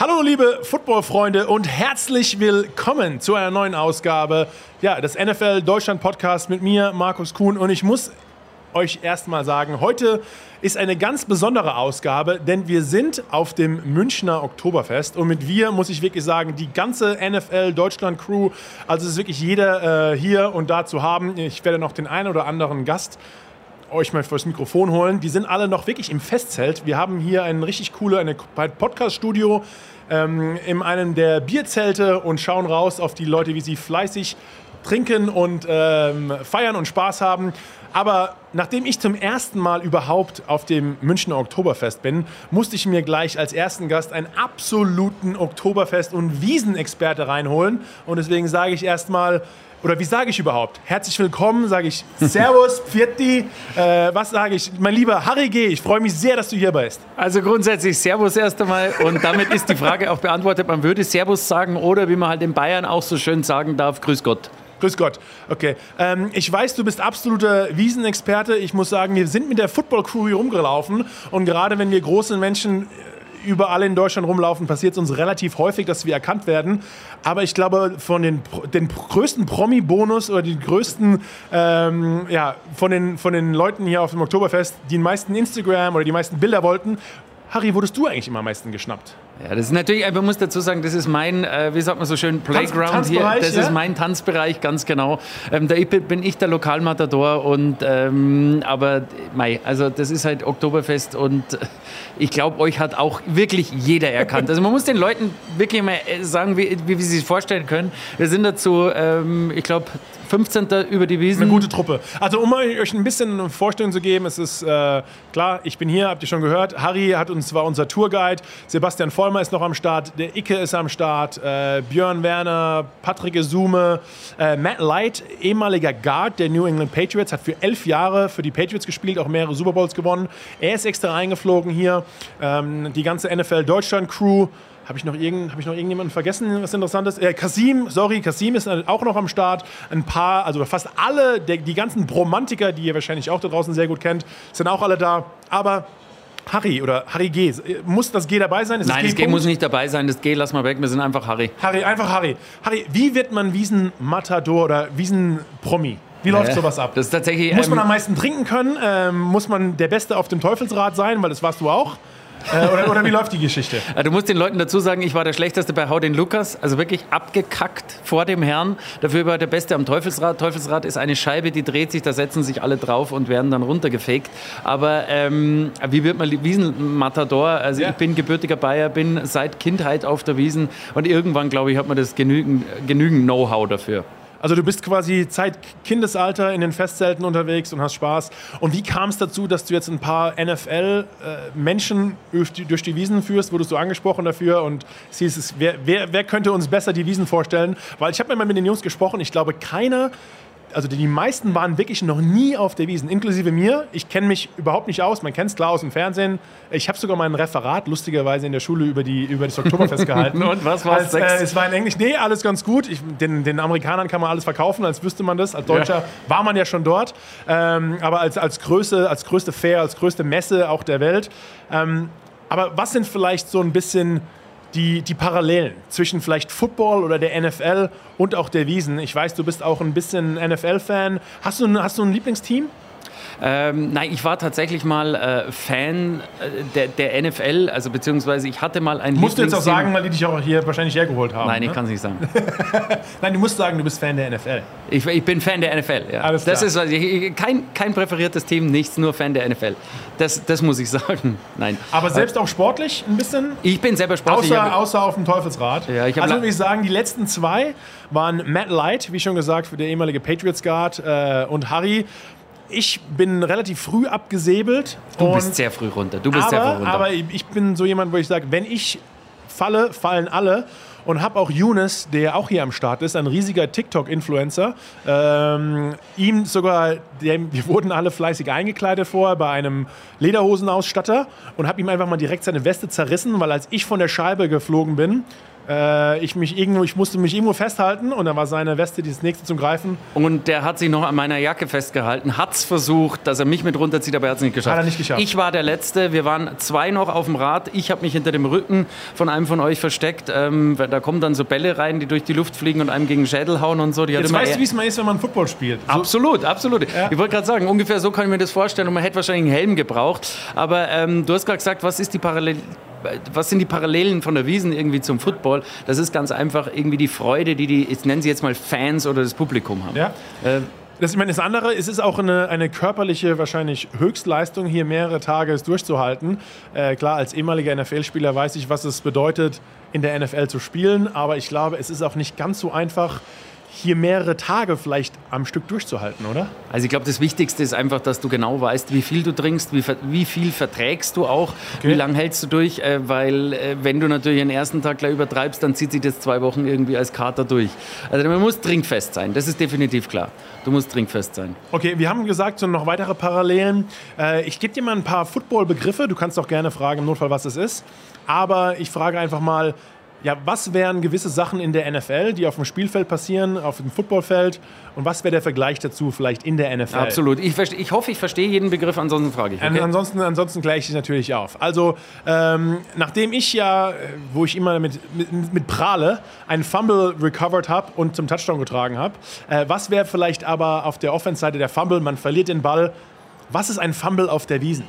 Hallo liebe Footballfreunde und herzlich willkommen zu einer neuen Ausgabe ja, des NFL Deutschland Podcast mit mir, Markus Kuhn. Und ich muss euch erstmal sagen, heute ist eine ganz besondere Ausgabe, denn wir sind auf dem Münchner Oktoberfest. Und mit wir muss ich wirklich sagen, die ganze NFL Deutschland Crew, also ist wirklich jeder äh, hier und da zu haben. Ich werde noch den einen oder anderen Gast euch mal fürs Mikrofon holen. Die sind alle noch wirklich im Festzelt. Wir haben hier ein richtig cooles Podcast-Studio ähm, in einem der Bierzelte und schauen raus auf die Leute, wie sie fleißig trinken und ähm, feiern und Spaß haben. Aber nachdem ich zum ersten Mal überhaupt auf dem Münchner Oktoberfest bin, musste ich mir gleich als ersten Gast einen absoluten Oktoberfest- und Wiesenexperte reinholen. Und deswegen sage ich erstmal, oder wie sage ich überhaupt? Herzlich willkommen, sage ich Servus, Pfirti. Äh, was sage ich? Mein lieber Harry G., ich freue mich sehr, dass du hier bist. Also grundsätzlich Servus erst einmal und damit ist die Frage auch beantwortet. Man würde Servus sagen oder wie man halt in Bayern auch so schön sagen darf, Grüß Gott. Grüß Gott. Okay. Ähm, ich weiß, du bist absoluter Wiesenexperte. Ich muss sagen, wir sind mit der Football-Crew hier rumgelaufen und gerade wenn wir große Menschen überall in Deutschland rumlaufen, passiert es uns relativ häufig, dass wir erkannt werden. Aber ich glaube, von den, den größten Promi-Bonus oder die größten, ähm, ja, von den, von den Leuten hier auf dem Oktoberfest, die den meisten Instagram oder die meisten Bilder wollten, Harry, wurdest du eigentlich immer am meisten geschnappt? Ja, das ist natürlich, man muss dazu sagen, das ist mein, äh, wie sagt man so schön, Playground Tanz, hier. Das ja? ist mein Tanzbereich, ganz genau. Ähm, da bin ich der Lokalmatador und, ähm, aber, mei, also das ist halt Oktoberfest und ich glaube, euch hat auch wirklich jeder erkannt. Also man muss den Leuten wirklich mal äh, sagen, wie, wie, wie sie sich vorstellen können. Wir sind dazu, ähm, ich glaube, 15. über die Wiesen. Eine gute Truppe. Also um euch ein bisschen eine Vorstellung zu geben, es ist äh, klar, ich bin hier, habt ihr schon gehört. Harry hat uns war unser Tourguide. Sebastian Vollmer ist noch am Start. Der Icke ist am Start. Äh, Björn Werner, Patrick Esume, äh, Matt Light, ehemaliger Guard der New England Patriots, hat für elf Jahre für die Patriots gespielt, auch mehrere Super Bowls gewonnen. Er ist extra eingeflogen hier. Ähm, die ganze NFL Deutschland Crew. Habe ich, noch irgend, hab ich noch irgendjemanden vergessen, was interessant ist? Äh, Kasim, sorry, Kasim ist auch noch am Start. Ein paar, also fast alle, der, die ganzen Bromantiker, die ihr wahrscheinlich auch da draußen sehr gut kennt, sind auch alle da. Aber Harry oder Harry G. Muss das G dabei sein? Ist Nein, das G, das G muss nicht dabei sein. Das G lassen wir weg. Wir sind einfach Harry. Harry, einfach Harry. Harry, wie wird man Wiesen-Matador oder Wiesen-Promi? Wie läuft sowas ab? Das ist tatsächlich, muss man ähm, am meisten trinken können? Ähm, muss man der Beste auf dem Teufelsrad sein? Weil das warst du auch. Äh, oder, oder, wie läuft die Geschichte? Du musst den Leuten dazu sagen, ich war der Schlechteste bei Hau den Lukas, also wirklich abgekackt vor dem Herrn. Dafür war der Beste am Teufelsrad. Teufelsrad ist eine Scheibe, die dreht sich, da setzen sich alle drauf und werden dann runtergefegt. Aber ähm, wie wird man Wiesenmatador? Also ja. ich bin gebürtiger Bayer, bin seit Kindheit auf der Wiesen und irgendwann, glaube ich, hat man das genügend, genügend Know-how dafür. Also du bist quasi seit Kindesalter in den Festzelten unterwegs und hast Spaß. Und wie kam es dazu, dass du jetzt ein paar NFL-Menschen durch, durch, die Wiesen führst? Wurdest du angesprochen dafür und siehst, wer, wer, wer könnte uns besser die Wiesen vorstellen? Weil ich habe mal mit den Jungs gesprochen, ich glaube, keiner also die meisten waren wirklich noch nie auf der Wiesen, inklusive mir. Ich kenne mich überhaupt nicht aus. Man kennt es klar aus dem Fernsehen. Ich habe sogar mein Referat lustigerweise in der Schule über, die, über das Oktoberfest gehalten. Und was war es? Äh, es war in Englisch. Nee, alles ganz gut. Ich, den, den, Amerikanern kann man alles verkaufen, als wüsste man das. Als Deutscher ja. war man ja schon dort. Ähm, aber als, als, größte, als größte Fair, als größte Messe auch der Welt. Ähm, aber was sind vielleicht so ein bisschen die, die Parallelen zwischen vielleicht Football oder der NFL und auch der Wiesen. Ich weiß, du bist auch ein bisschen NFL-Fan. Hast du, hast du ein Lieblingsteam? Ähm, nein, ich war tatsächlich mal äh, Fan äh, der, der, NFL, also beziehungsweise ich hatte mal ein Musst du jetzt auch sagen, weil die dich auch hier wahrscheinlich hergeholt haben. Nein, ne? ich kann es nicht sagen. nein, du musst sagen, du bist Fan der NFL. Ich, ich bin Fan der NFL, ja. Alles klar. Das ist also, kein, kein präferiertes Team, nichts, nur Fan der NFL. Das, das muss ich sagen. Nein. Aber selbst auch sportlich ein bisschen? Ich bin selber sportlich. Außer, außer auf dem Teufelsrad. Ja, ich also würde ich sagen, die letzten zwei waren Matt Light, wie schon gesagt, für der ehemalige Patriots Guard äh, und Harry ich bin relativ früh abgesäbelt. Du bist sehr früh runter. Du bist aber, sehr früh runter. Aber ich bin so jemand, wo ich sage, wenn ich falle, fallen alle. Und habe auch Younes, der auch hier am Start ist, ein riesiger TikTok-Influencer. Ähm, ihm sogar, der, wir wurden alle fleißig eingekleidet vorher bei einem Lederhosenausstatter und habe ihm einfach mal direkt seine Weste zerrissen, weil als ich von der Scheibe geflogen bin, äh, ich, mich irgendwo, ich musste mich irgendwo festhalten und dann war seine Weste das nächste zum Greifen. Und der hat sich noch an meiner Jacke festgehalten, hat es versucht, dass er mich mit runterzieht, aber er hat es nicht geschafft. Hat er nicht geschafft. Ich war der Letzte, wir waren zwei noch auf dem Rad. Ich habe mich hinter dem Rücken von einem von euch versteckt. Ähm, da kommen dann so Bälle rein, die durch die Luft fliegen und einem gegen den Schädel hauen und so. Die Jetzt weißt du, wie es mal ist, wenn man Football spielt. So absolut, absolut. Ja. Ich wollte gerade sagen, ungefähr so kann ich mir das vorstellen und man hätte wahrscheinlich einen Helm gebraucht. Aber ähm, du hast gerade gesagt, was ist die Parallel was sind die Parallelen von der Wiesen irgendwie zum Football? Das ist ganz einfach irgendwie die Freude, die die, ich nenne sie jetzt mal Fans oder das Publikum haben. Ja. Äh, das, ich meine, das andere, es ist auch eine, eine körperliche wahrscheinlich Höchstleistung, hier mehrere Tage durchzuhalten. Äh, klar, als ehemaliger NFL-Spieler weiß ich, was es bedeutet, in der NFL zu spielen, aber ich glaube, es ist auch nicht ganz so einfach, hier mehrere Tage vielleicht am Stück durchzuhalten, oder? Also ich glaube, das Wichtigste ist einfach, dass du genau weißt, wie viel du trinkst, wie, wie viel verträgst du auch, okay. wie lange hältst du durch, äh, weil äh, wenn du natürlich den ersten Tag gleich übertreibst, dann zieht sich das zwei Wochen irgendwie als Kater durch. Also man muss trinkfest sein, das ist definitiv klar. Du musst trinkfest sein. Okay, wir haben gesagt, so noch weitere Parallelen. Äh, ich gebe dir mal ein paar Football-Begriffe, du kannst auch gerne fragen im Notfall, was es ist. Aber ich frage einfach mal, ja, was wären gewisse Sachen in der NFL, die auf dem Spielfeld passieren, auf dem Footballfeld und was wäre der Vergleich dazu vielleicht in der NFL? Absolut. Ich, ich hoffe, ich verstehe jeden Begriff, ansonsten frage ich. Okay? Ansonsten, ansonsten gleiche ich natürlich auf. Also, ähm, nachdem ich ja, wo ich immer mit, mit, mit prahle, einen Fumble recovered habe und zum Touchdown getragen habe, äh, was wäre vielleicht aber auf der Offense-Seite der Fumble? Man verliert den Ball. Was ist ein Fumble auf der Wiesen?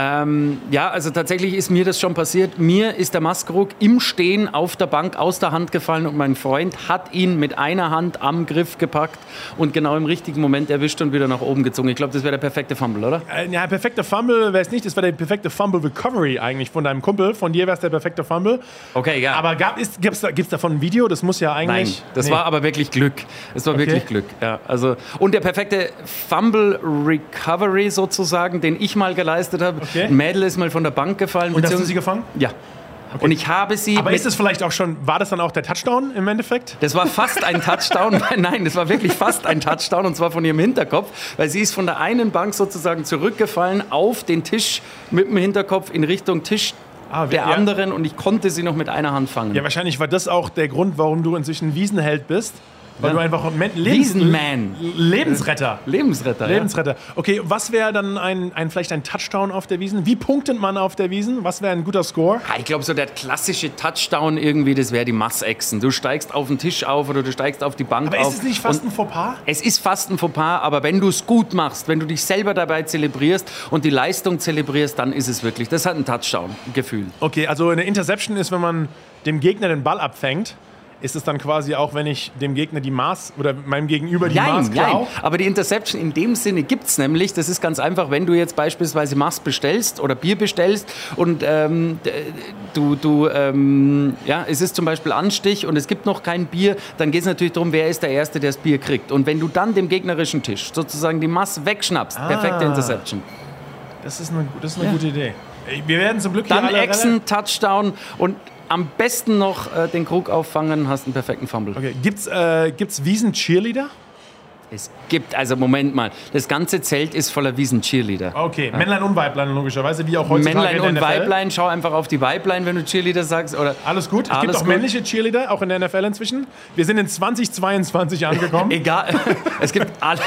Ähm, ja, also tatsächlich ist mir das schon passiert. Mir ist der Maskrug im Stehen auf der Bank aus der Hand gefallen und mein Freund hat ihn mit einer Hand am Griff gepackt und genau im richtigen Moment erwischt und wieder nach oben gezogen. Ich glaube, das wäre der perfekte Fumble, oder? Äh, ja, perfekte Fumble wäre es nicht. Das wäre der perfekte Fumble Recovery eigentlich von deinem Kumpel. Von dir wäre es der perfekte Fumble. Okay, ja. Aber gibt es da, davon ein Video? Das muss ja eigentlich. Nein, das nee. war aber wirklich Glück. Es war okay. wirklich Glück. Ja, also, und der perfekte Fumble Recovery sozusagen, den ich mal geleistet habe, Okay. Ein Mädel ist mal von der Bank gefallen. Und hast du sie gefangen? Ja. Okay. Und ich habe sie. Aber ist es vielleicht auch schon, war das dann auch der Touchdown im Endeffekt? Das war fast ein Touchdown. Nein, das war wirklich fast ein Touchdown und zwar von ihrem Hinterkopf, weil sie ist von der einen Bank sozusagen zurückgefallen auf den Tisch mit dem Hinterkopf in Richtung Tisch ah, der ja. anderen und ich konnte sie noch mit einer Hand fangen. Ja, wahrscheinlich war das auch der Grund, warum du inzwischen Wiesenheld bist. Weil ja. du einfach Lebens Wiesenman. Lebensretter. Lebensretter. Lebensretter. Okay, was wäre dann ein, ein, vielleicht ein Touchdown auf der Wiesen? Wie punktet man auf der Wiesen? Was wäre ein guter Score? ich glaube, so der klassische Touchdown irgendwie, das wäre die Massechsen. Du steigst auf den Tisch auf oder du steigst auf die Bank aber auf. Aber ist es nicht fast ein Fauxpas? Es ist fast ein Fauxpas, aber wenn du es gut machst, wenn du dich selber dabei zelebrierst und die Leistung zelebrierst, dann ist es wirklich. Das hat ein Touchdown-Gefühl. Okay, also eine Interception ist, wenn man dem Gegner den Ball abfängt ist es dann quasi auch, wenn ich dem Gegner die Maß oder meinem Gegenüber die nein, Maß? Nein, aber die Interception in dem Sinne gibt es nämlich. Das ist ganz einfach, wenn du jetzt beispielsweise Maß bestellst oder Bier bestellst und ähm, du, du ähm, ja, es ist zum Beispiel Anstich und es gibt noch kein Bier, dann geht es natürlich darum, wer ist der Erste, der das Bier kriegt. Und wenn du dann dem gegnerischen Tisch sozusagen die Maß wegschnappst, ah, perfekte Interception. Das ist eine, das ist eine ja. gute Idee. Wir werden zum Glück Dann Echsen, Touchdown und am besten noch äh, den Krug auffangen, hast einen perfekten Fumble. Okay. Gibt's, äh, gibt's Wiesen-Cheerleader? Es gibt, also Moment mal, das ganze Zelt ist voller Wiesen-Cheerleader. Okay, ja. Männlein und Weiblein logischerweise, wie auch heutzutage Männlein und Weiblein, schau einfach auf die Weiblein, wenn du Cheerleader sagst. Oder alles gut, es alles gibt auch gut. männliche Cheerleader, auch in der NFL inzwischen. Wir sind in 2022 angekommen. Egal, es gibt alle,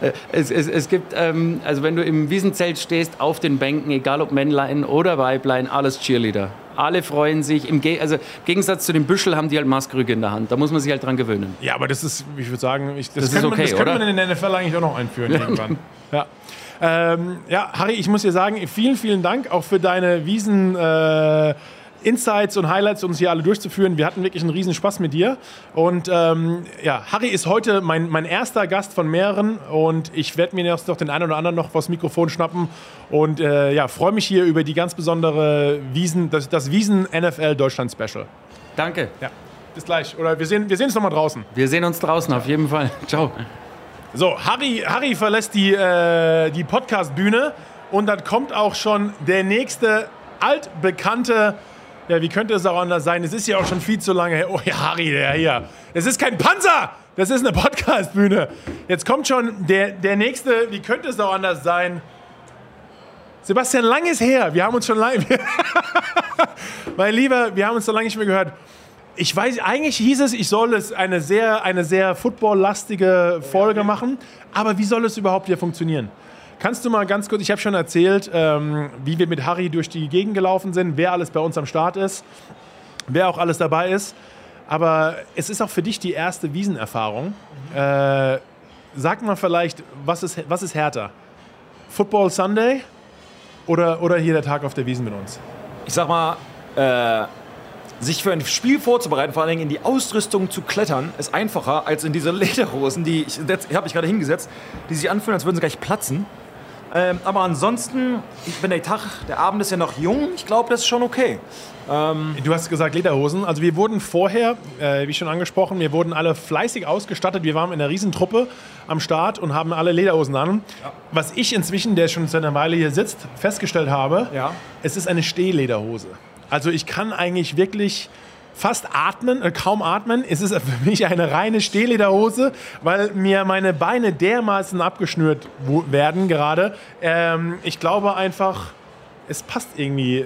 äh, es, es, es gibt, ähm, also wenn du im Wiesenzelt stehst, auf den Bänken, egal ob Männlein oder Weiblein, alles Cheerleader. Alle freuen sich. Im, Ge also, Im Gegensatz zu dem Büschel haben die halt Maskrüge in der Hand. Da muss man sich halt dran gewöhnen. Ja, aber das ist, ich würde sagen, ich, das, das ist okay, man, das könnte man in der NFL eigentlich auch noch einführen irgendwann. Ja. Ähm, ja, Harry, ich muss dir sagen, vielen, vielen Dank auch für deine Wiesen. Äh, Insights und Highlights, um uns hier alle durchzuführen. Wir hatten wirklich einen riesen Spaß mit dir. Und ähm, ja, Harry ist heute mein, mein erster Gast von mehreren und ich werde mir jetzt noch den einen oder anderen noch vors Mikrofon schnappen und äh, ja, freue mich hier über die ganz besondere Wiesen, das, das Wiesen NFL Deutschland Special. Danke. Ja, bis gleich. Oder wir sehen, wir sehen uns nochmal draußen. Wir sehen uns draußen, auf jeden Fall. Ciao. So, Harry, Harry verlässt die, äh, die Podcast-Bühne und dann kommt auch schon der nächste altbekannte ja, wie könnte es auch anders sein? Es ist ja auch schon viel zu lange her. Oh ja, Harry, der hier. Es ist kein Panzer! Das ist eine Podcast-Bühne. Jetzt kommt schon der, der nächste. Wie könnte es auch anders sein? Sebastian Lang ist her. Wir haben uns schon lange. mein Lieber, wir haben uns so lange nicht mehr gehört. ich weiß, eigentlich hieß es, ich soll es eine sehr, eine sehr footballlastige Folge machen, aber wie soll es überhaupt hier funktionieren? Kannst du mal ganz kurz, ich habe schon erzählt, ähm, wie wir mit Harry durch die Gegend gelaufen sind, wer alles bei uns am Start ist, wer auch alles dabei ist. Aber es ist auch für dich die erste Wiesenerfahrung. Äh, sag mal vielleicht, was ist, was ist härter? Football Sunday oder, oder hier der Tag auf der Wiesen mit uns? Ich sag mal, äh, sich für ein Spiel vorzubereiten, vor allen Dingen in die Ausrüstung zu klettern, ist einfacher als in diese Lederhosen, die ich, ich habe gerade hingesetzt, die sich anfühlen, als würden sie gleich platzen. Ähm, aber ansonsten, wenn der Tag, der Abend ist ja noch jung, ich glaube, das ist schon okay. Ähm du hast gesagt Lederhosen. Also wir wurden vorher, äh, wie schon angesprochen, wir wurden alle fleißig ausgestattet. Wir waren in einer Riesentruppe am Start und haben alle Lederhosen an. Ja. Was ich inzwischen, der schon seit einer Weile hier sitzt, festgestellt habe, ja. es ist eine Stehlederhose. Also ich kann eigentlich wirklich fast atmen, äh, kaum atmen. Es ist für mich eine reine Stehlederhose, weil mir meine Beine dermaßen abgeschnürt werden gerade. Ähm, ich glaube einfach, es passt irgendwie. Äh,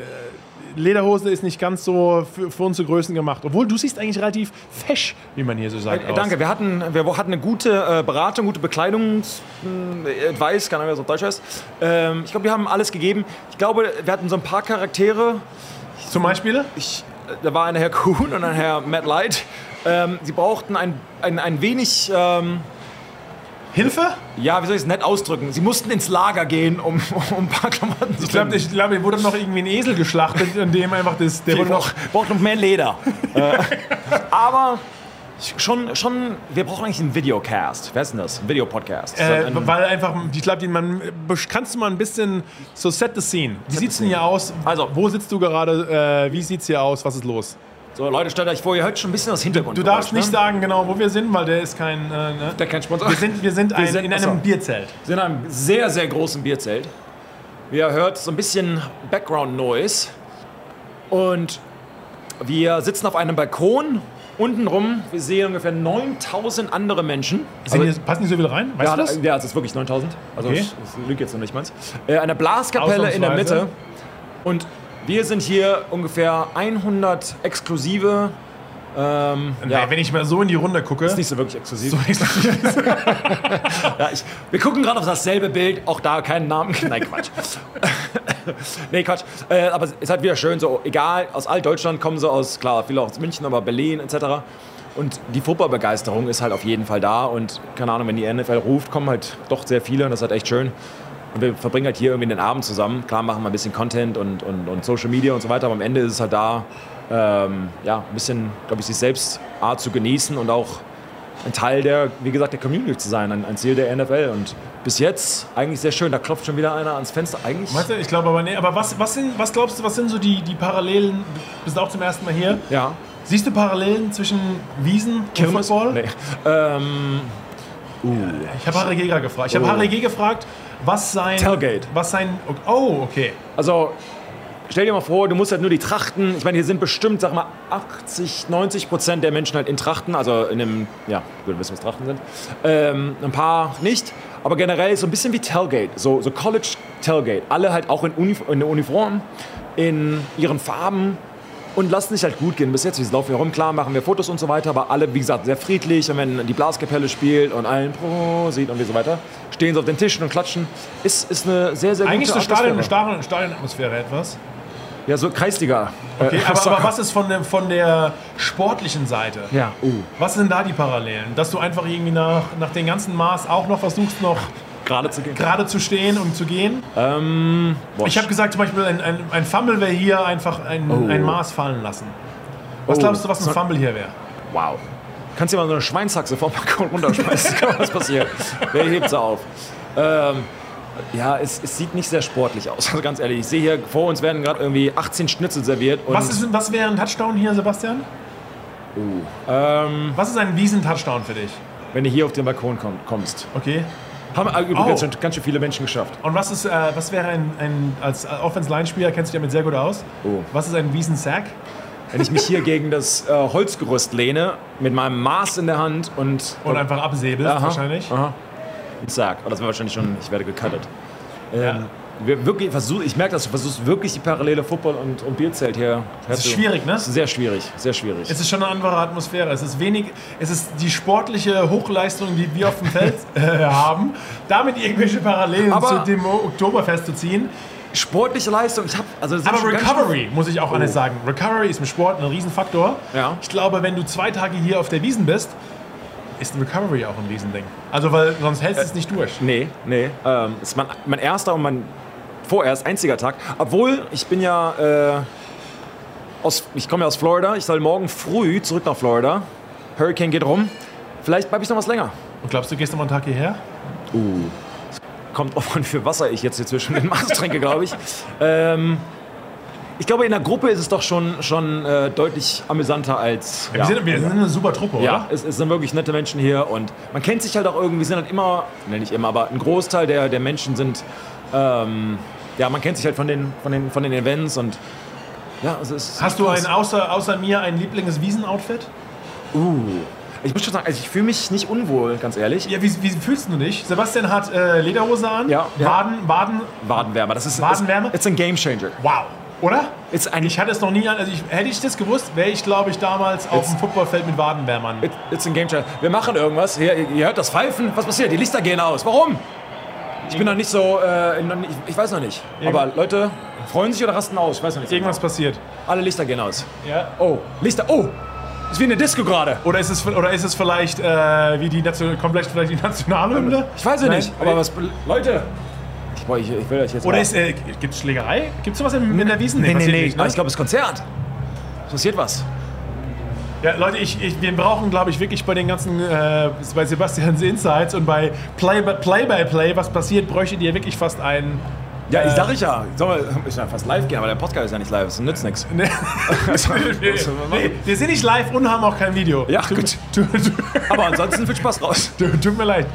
Lederhose ist nicht ganz so für, für, unsere Größen gemacht. Obwohl du siehst eigentlich relativ fesch, wie man hier so sagt. Äh, danke, wir hatten, wir hatten eine gute äh, Beratung, gute Bekleidungs-Advice, äh, keine Ahnung, was auf Deutsch heißt. Ähm, ich glaube, wir haben alles gegeben. Ich glaube, wir hatten so ein paar Charaktere. Zum Beispiel? Ich, da war ein Herr Kuhn und ein Herr Matt Light. Ähm, sie brauchten ein, ein, ein wenig... Ähm, Hilfe? Ja, wie soll ich es nett ausdrücken? Sie mussten ins Lager gehen, um, um ein paar Klamotten zu Ich glaube, ich glaub, hier wurde noch irgendwie ein Esel geschlachtet, in dem einfach das... Der wurde noch, braucht noch mehr Leder. äh, aber schon, schon, wir brauchen eigentlich einen Videocast. Wer ist denn das? Ein Videopodcast. Äh, weil einfach, ich glaube, man kannst du mal ein bisschen so set the scene. Wie sieht es denn hier aus? Also, wo sitzt du gerade? Äh, wie es hier aus? Was ist los? So, Leute, stellt euch vor, ihr hört schon ein bisschen das Hintergrund. Du darfst nicht ne? sagen, genau, wo wir sind, weil der ist kein. Äh, ne? Der kein Sponsor. Wir sind, wir sind, ein, wir sind in einem achso. Bierzelt. Wir sind in einem sehr, sehr großen Bierzelt. Wie ihr hört, so ein bisschen Background Noise. Und wir sitzen auf einem Balkon Untenrum, wir sehen ungefähr 9000 andere Menschen. Also, hier, passen die so viel rein? Weißt ja, du das? ja, es ist wirklich 9000. Also, okay. ich, das lügt jetzt noch nicht meins. Äh, eine Blaskapelle in der Mitte. Und wir sind hier ungefähr 100 exklusive ähm, ja. Wenn ich mal so in die Runde gucke. Ist nicht so wirklich exklusiv. So exklusiv. ja, ich, wir gucken gerade auf dasselbe Bild, auch da keinen Namen. Nein, Quatsch. Nee, Quatsch. Äh, aber es ist halt wieder schön, so egal, aus all Deutschland kommen sie aus, klar, viele auch aus München, aber Berlin etc. Und die Fußballbegeisterung ist halt auf jeden Fall da. Und keine Ahnung, wenn die NFL ruft, kommen halt doch sehr viele und das ist halt echt schön. Und wir verbringen halt hier irgendwie den Abend zusammen. Klar machen wir ein bisschen Content und, und, und Social Media und so weiter, aber am Ende ist es halt da, ähm, ja, ein bisschen, glaube ich, sich selbst Art zu genießen und auch ein Teil der, wie gesagt, der Community zu sein, ein, ein, Ziel der NFL. Und bis jetzt eigentlich sehr schön. Da klopft schon wieder einer ans Fenster. Eigentlich. Du, ich glaube aber nee. Aber was, was, sind, was glaubst du, was sind so die, die Parallelen? Du bist auch zum ersten Mal hier. Ja. Siehst du Parallelen zwischen Wiesen Kirmes? und Football? Nee. Ähm, uh. Ich habe Harry Geger gefragt. Ich habe oh. Harry G gefragt, was sein. Tailgate. Was sein. Oh, okay. Also stell dir mal vor, du musst halt nur die Trachten, ich meine, hier sind bestimmt, sag mal, 80, 90 Prozent der Menschen halt in Trachten, also in einem, ja, du wissen, was Trachten sind. Ähm, ein paar nicht, aber generell so ein bisschen wie Tailgate, so, so College Tailgate. Alle halt auch in, Unif in Uniform, in ihren Farben und lassen sich halt gut gehen. Bis jetzt, wir laufen hier rum, klar, machen wir Fotos und so weiter, aber alle, wie gesagt, sehr friedlich. Und wenn die Blaskapelle spielt und allen Pro sieht und wie so weiter, stehen sie auf den Tischen und klatschen. Ist, ist eine sehr, sehr Eigentlich gute. Eigentlich eine Stadionatmosphäre etwas. Ja, so Kreisliga. Okay, äh, aber, aber, was ist von der, von der sportlichen Seite? Ja. Uh. Was sind da die Parallelen? Dass du einfach irgendwie nach, nach dem ganzen Maß auch noch versuchst, noch gerade zu, gehen. gerade zu stehen und zu gehen? Ähm, ich habe gesagt, zum Beispiel ein, ein, ein Fumble wäre hier einfach ein, oh. ein Maß fallen lassen. Was oh. glaubst du, was ein Fumble hier wäre? Wow. Kannst du mal so eine Schweinshaxe vom Balkon runterschmeißen? was passiert? Wer hebt sie auf? Ähm, ja, es, es, sieht nicht sehr sportlich aus, also ganz ehrlich. Ich sehe hier vor uns werden gerade irgendwie 18 Schnitzel serviert. was, ist, was wäre ein Touchdown hier, Sebastian? Uh, ähm, was ist ein Wiesen-Touchdown für dich? Wenn du hier auf den Balkon komm, kommst. Okay. Haben übrigens oh. ganz schön viele Menschen geschafft. Und was ist, äh, was wäre ein, ein als Offense-Line-Spieler, kennst du dich damit sehr gut aus? Oh. Was ist ein Wiesen-Sack? Wenn ich mich hier gegen das äh, Holzgerüst lehne, mit meinem Maß in der Hand und... Und, einfach absäbelst wahrscheinlich. Aha. Ein Sack. Aber das war wahrscheinlich schon, ich werde gecuttet. Ähm, ja. wir wirklich versuch, ich merke, dass du versuchst wirklich die parallele Football- und, und Bierzelt hier. Das ist schwierig, ne? Sehr schwierig, sehr schwierig. Es ist schon eine andere Atmosphäre. Es ist wenig, es ist die sportliche Hochleistung, die wir auf dem Feld äh, haben, damit irgendwelche Parallelen Aber zu dem Oktoberfest zu ziehen. Sportliche Leistung, ich habe also Aber Recovery muss ich auch oh. alles sagen. Recovery ist im Sport ein Riesenfaktor. Ja. Ich glaube, wenn du zwei Tage hier auf der Wiesen bist, ist ein Recovery auch ein Riesending. Also, weil sonst hältst du äh, es nicht durch. Nee, nee. Ähm, ist mein, mein erster und mein vorerst einziger Tag. Obwohl, ich bin ja äh, aus, ich komme ja aus Florida. Ich soll morgen früh zurück nach Florida. Hurricane geht rum. Vielleicht bleibe ich noch was länger. Und glaubst du, gehst du mal einen Tag hierher? Uh. Kommt drauf an, für Wasser ich jetzt hier zwischen den Mast trinke, glaube ich. Ähm, ich glaube, in der Gruppe ist es doch schon, schon äh, deutlich amüsanter als. Ja, wir, sind, wir sind eine super Truppe, oder? Ja, es, es, sind wirklich nette Menschen hier und man kennt sich halt auch irgendwie. Wir sind halt immer, ne, nicht immer, aber ein Großteil der, der Menschen sind. Ähm, ja, man kennt sich halt von den, von den, von den Events und. Ja, es Hast du ein, außer, außer mir ein Lieblings-Wiesen-Outfit? Uh. Ich muss schon sagen, also ich fühle mich nicht unwohl, ganz ehrlich. Ja, wie, wie fühlst du dich? Sebastian hat äh, Lederhose an, ja, Waden, ja. Waden, Wadenwärmer. Das ist Wadenwärme. It's a game changer. Wow. Oder? It's ein ich hatte es noch nie an. Also ich, hätte ich das gewusst, wäre ich, glaube ich, damals auf dem Footballfeld mit Wadenwärmern. It, it's a game changer. Wir machen irgendwas. Hier, ihr hört das Pfeifen. Was passiert? Die Lichter gehen aus. Warum? Ich bin noch nicht so. Äh, noch nicht, ich weiß noch nicht. Irgendwas. Aber Leute freuen sich oder rasten aus. Ich weiß noch nicht. Irgendwas genau. passiert. Alle Lichter gehen aus. Ja. Oh, Lichter. Oh! Ist wie eine Disco gerade. Oder ist es, oder ist es vielleicht äh, wie die Nation, komplett vielleicht die Nationalhymne? Ich weiß es nicht. Aber was. Leute, Boah, ich, ich will euch jetzt. Oder ist, äh, gibt es Schlägerei? Gibt es sowas in, in der Wiesen? Nee, nee, nee. Nicht, ne? Ich glaube, es ist Konzert. Es passiert was. Ja, Leute, ich, ich, wir brauchen, glaube ich, wirklich bei den ganzen, äh, bei Sebastians Insights und bei Play by Play, Play was passiert, bräuchtet ihr wirklich fast einen. Ja, ich sag ich ja. Sollen wir ich fast live gehen, aber der Podcast ist ja nicht live, es nützt nichts. Nee. nee, wir sind nicht live und haben auch kein Video. Ja, gut. aber ansonsten viel Spaß raus. Tut mir leid.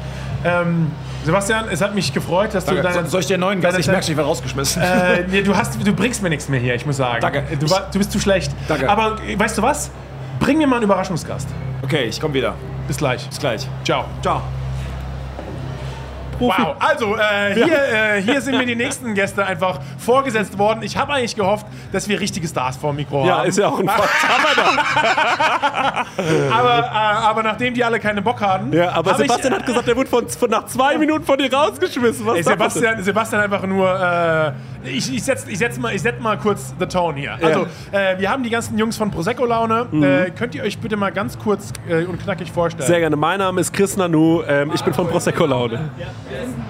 Ähm, Sebastian, es hat mich gefreut, dass Danke. du deine. Soll ich dir neuen Gast? Ich merke, ich werde rausgeschmissen. Äh, nee, du, hast, du bringst mir nichts mehr hier, ich muss sagen. Danke. Du, du bist zu schlecht. Danke. Aber weißt du was? Bring mir mal einen Überraschungsgast. Okay, ich komme wieder. Bis gleich. Bis gleich. Ciao. Ciao. Profi. Wow, also äh, hier, äh, hier sind mir die nächsten Gäste einfach vorgesetzt worden. Ich habe eigentlich gehofft, dass wir richtige Stars vor dem Mikro haben. Ja, ist ja auch ein Fakt. aber, äh, aber nachdem die alle keine Bock hatten. Ja, aber Sebastian ich, hat gesagt, er wurde von, von, nach zwei Minuten von dir rausgeschmissen. Was ey, Sebastian, Sebastian einfach nur. Äh, ich, ich setze ich setz mal, setz mal kurz the tone hier. Ja. Also, äh, wir haben die ganzen Jungs von Prosecco Laune. Mhm. Äh, könnt ihr euch bitte mal ganz kurz und knackig vorstellen? Sehr gerne. Mein Name ist Chris Nanu. Ähm, ich bin von Prosecco Laune. Ja.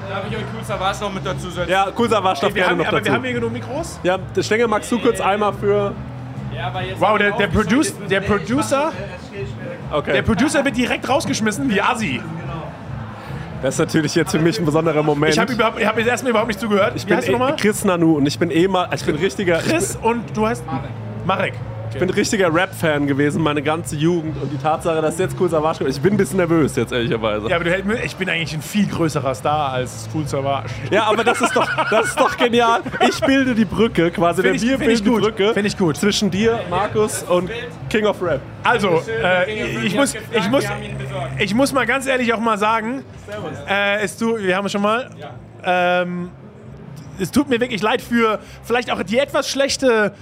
Darf ich euch Cool Savage noch mit dazu setzen? Ja, Cool Savage darf gerne haben, noch aber dazu. wir haben hier genug Mikros. Ja, Stengel, magst du kurz einmal für... Ja, wow, der, der, Produce, der Producer... Okay. Der Producer wird direkt rausgeschmissen wie Assi. Das ist natürlich jetzt für mich ein besonderer Moment. Ich habe hab jetzt erstmal überhaupt nicht zugehört. Ich Wie bin e Chris Nanu und ich bin eh mal, ich bin richtiger. Chris und du heißt Marek. Marek. Ich bin ein richtiger Rap-Fan gewesen, meine ganze Jugend. Und die Tatsache, dass jetzt Cool Savage kommt, ich bin ein bisschen nervös jetzt, ehrlicherweise. Ja, aber du, ich bin eigentlich ein viel größerer Star als Cool Savage. Ja, aber das ist doch, das ist doch genial. Ich bilde die Brücke, quasi. Find wir bilden die Brücke Finde ich gut. zwischen dir, Markus und King of Rap. Also, äh, ich, muss, ich, muss, ich muss mal ganz ehrlich auch mal sagen, äh, es tu, wir haben schon mal... Ähm, es tut mir wirklich leid für vielleicht auch die etwas schlechte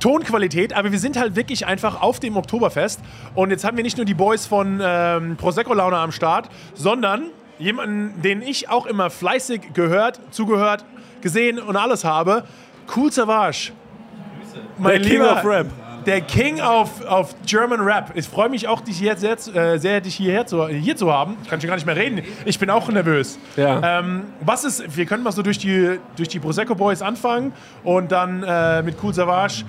Tonqualität, aber wir sind halt wirklich einfach auf dem Oktoberfest. Und jetzt haben wir nicht nur die Boys von ähm, Prosecco Laune am Start, sondern jemanden, den ich auch immer fleißig gehört, zugehört, gesehen und alles habe. Cool Savage. Mein Der King lieber, of Rap. Der King of, of German Rap. Ich freue mich auch, dich hier sehr, äh, sehr dich hierher zu, hier zu haben. Ich kann schon gar nicht mehr reden. Ich bin auch nervös. Ja. Ähm, was ist, wir können mal so durch die, durch die Prosecco Boys anfangen und dann äh, mit Cool Savage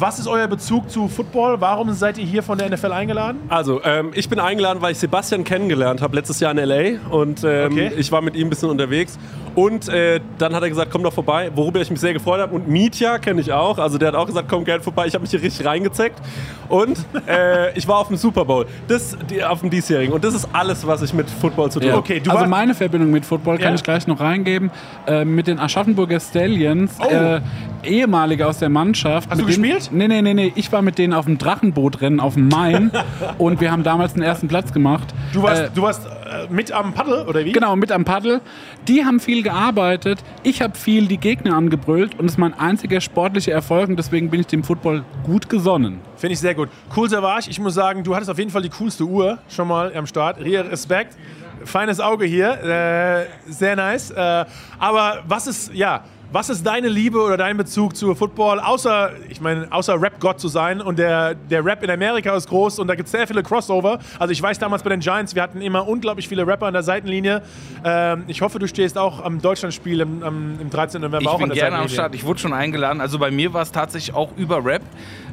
was ist euer Bezug zu Football? Warum seid ihr hier von der NFL eingeladen? Also, ähm, ich bin eingeladen, weil ich Sebastian kennengelernt habe letztes Jahr in LA und ähm, okay. ich war mit ihm ein bisschen unterwegs. Und äh, dann hat er gesagt, komm doch vorbei, worüber ich mich sehr gefreut habe. Und Mietja kenne ich auch. Also der hat auch gesagt, komm gerne vorbei. Ich habe mich hier richtig reingezeckt. Und äh, ich war auf dem Super Bowl. Das, die, auf dem diesjährigen. Und das ist alles, was ich mit Football zu tun habe. Okay, also meine Verbindung mit Football kann ja. ich gleich noch reingeben. Äh, mit den Aschaffenburger Stallions. Oh. Äh, ehemalige aus der Mannschaft. Hast du gespielt? Nee, nee, nee, nee. Ich war mit denen auf dem Drachenbootrennen auf dem Main und wir haben damals den ersten Platz gemacht. Du warst, äh, du warst äh, mit am Paddel, oder wie? Genau, mit am Paddel. Die haben viel gearbeitet. Ich habe viel die Gegner angebrüllt und es ist mein einziger sportlicher Erfolg und deswegen bin ich dem Football gut gesonnen. Finde ich sehr gut. Cool, Savage. Ich muss sagen, du hattest auf jeden Fall die coolste Uhr schon mal am Start. Ria, Respekt. Feines Auge hier. Äh, sehr nice. Äh, aber was ist, ja, was ist deine Liebe oder dein Bezug zu Football, außer, ich meine, außer Rap-Gott zu sein und der, der Rap in Amerika ist groß und da gibt es sehr viele Crossover. Also ich weiß damals bei den Giants, wir hatten immer unglaublich viele Rapper an der Seitenlinie. Ähm, ich hoffe, du stehst auch am Deutschlandspiel im, am, im 13. November ich auch an der gerne am Start. Ich wurde schon eingeladen. Also bei mir war es tatsächlich auch über Rap,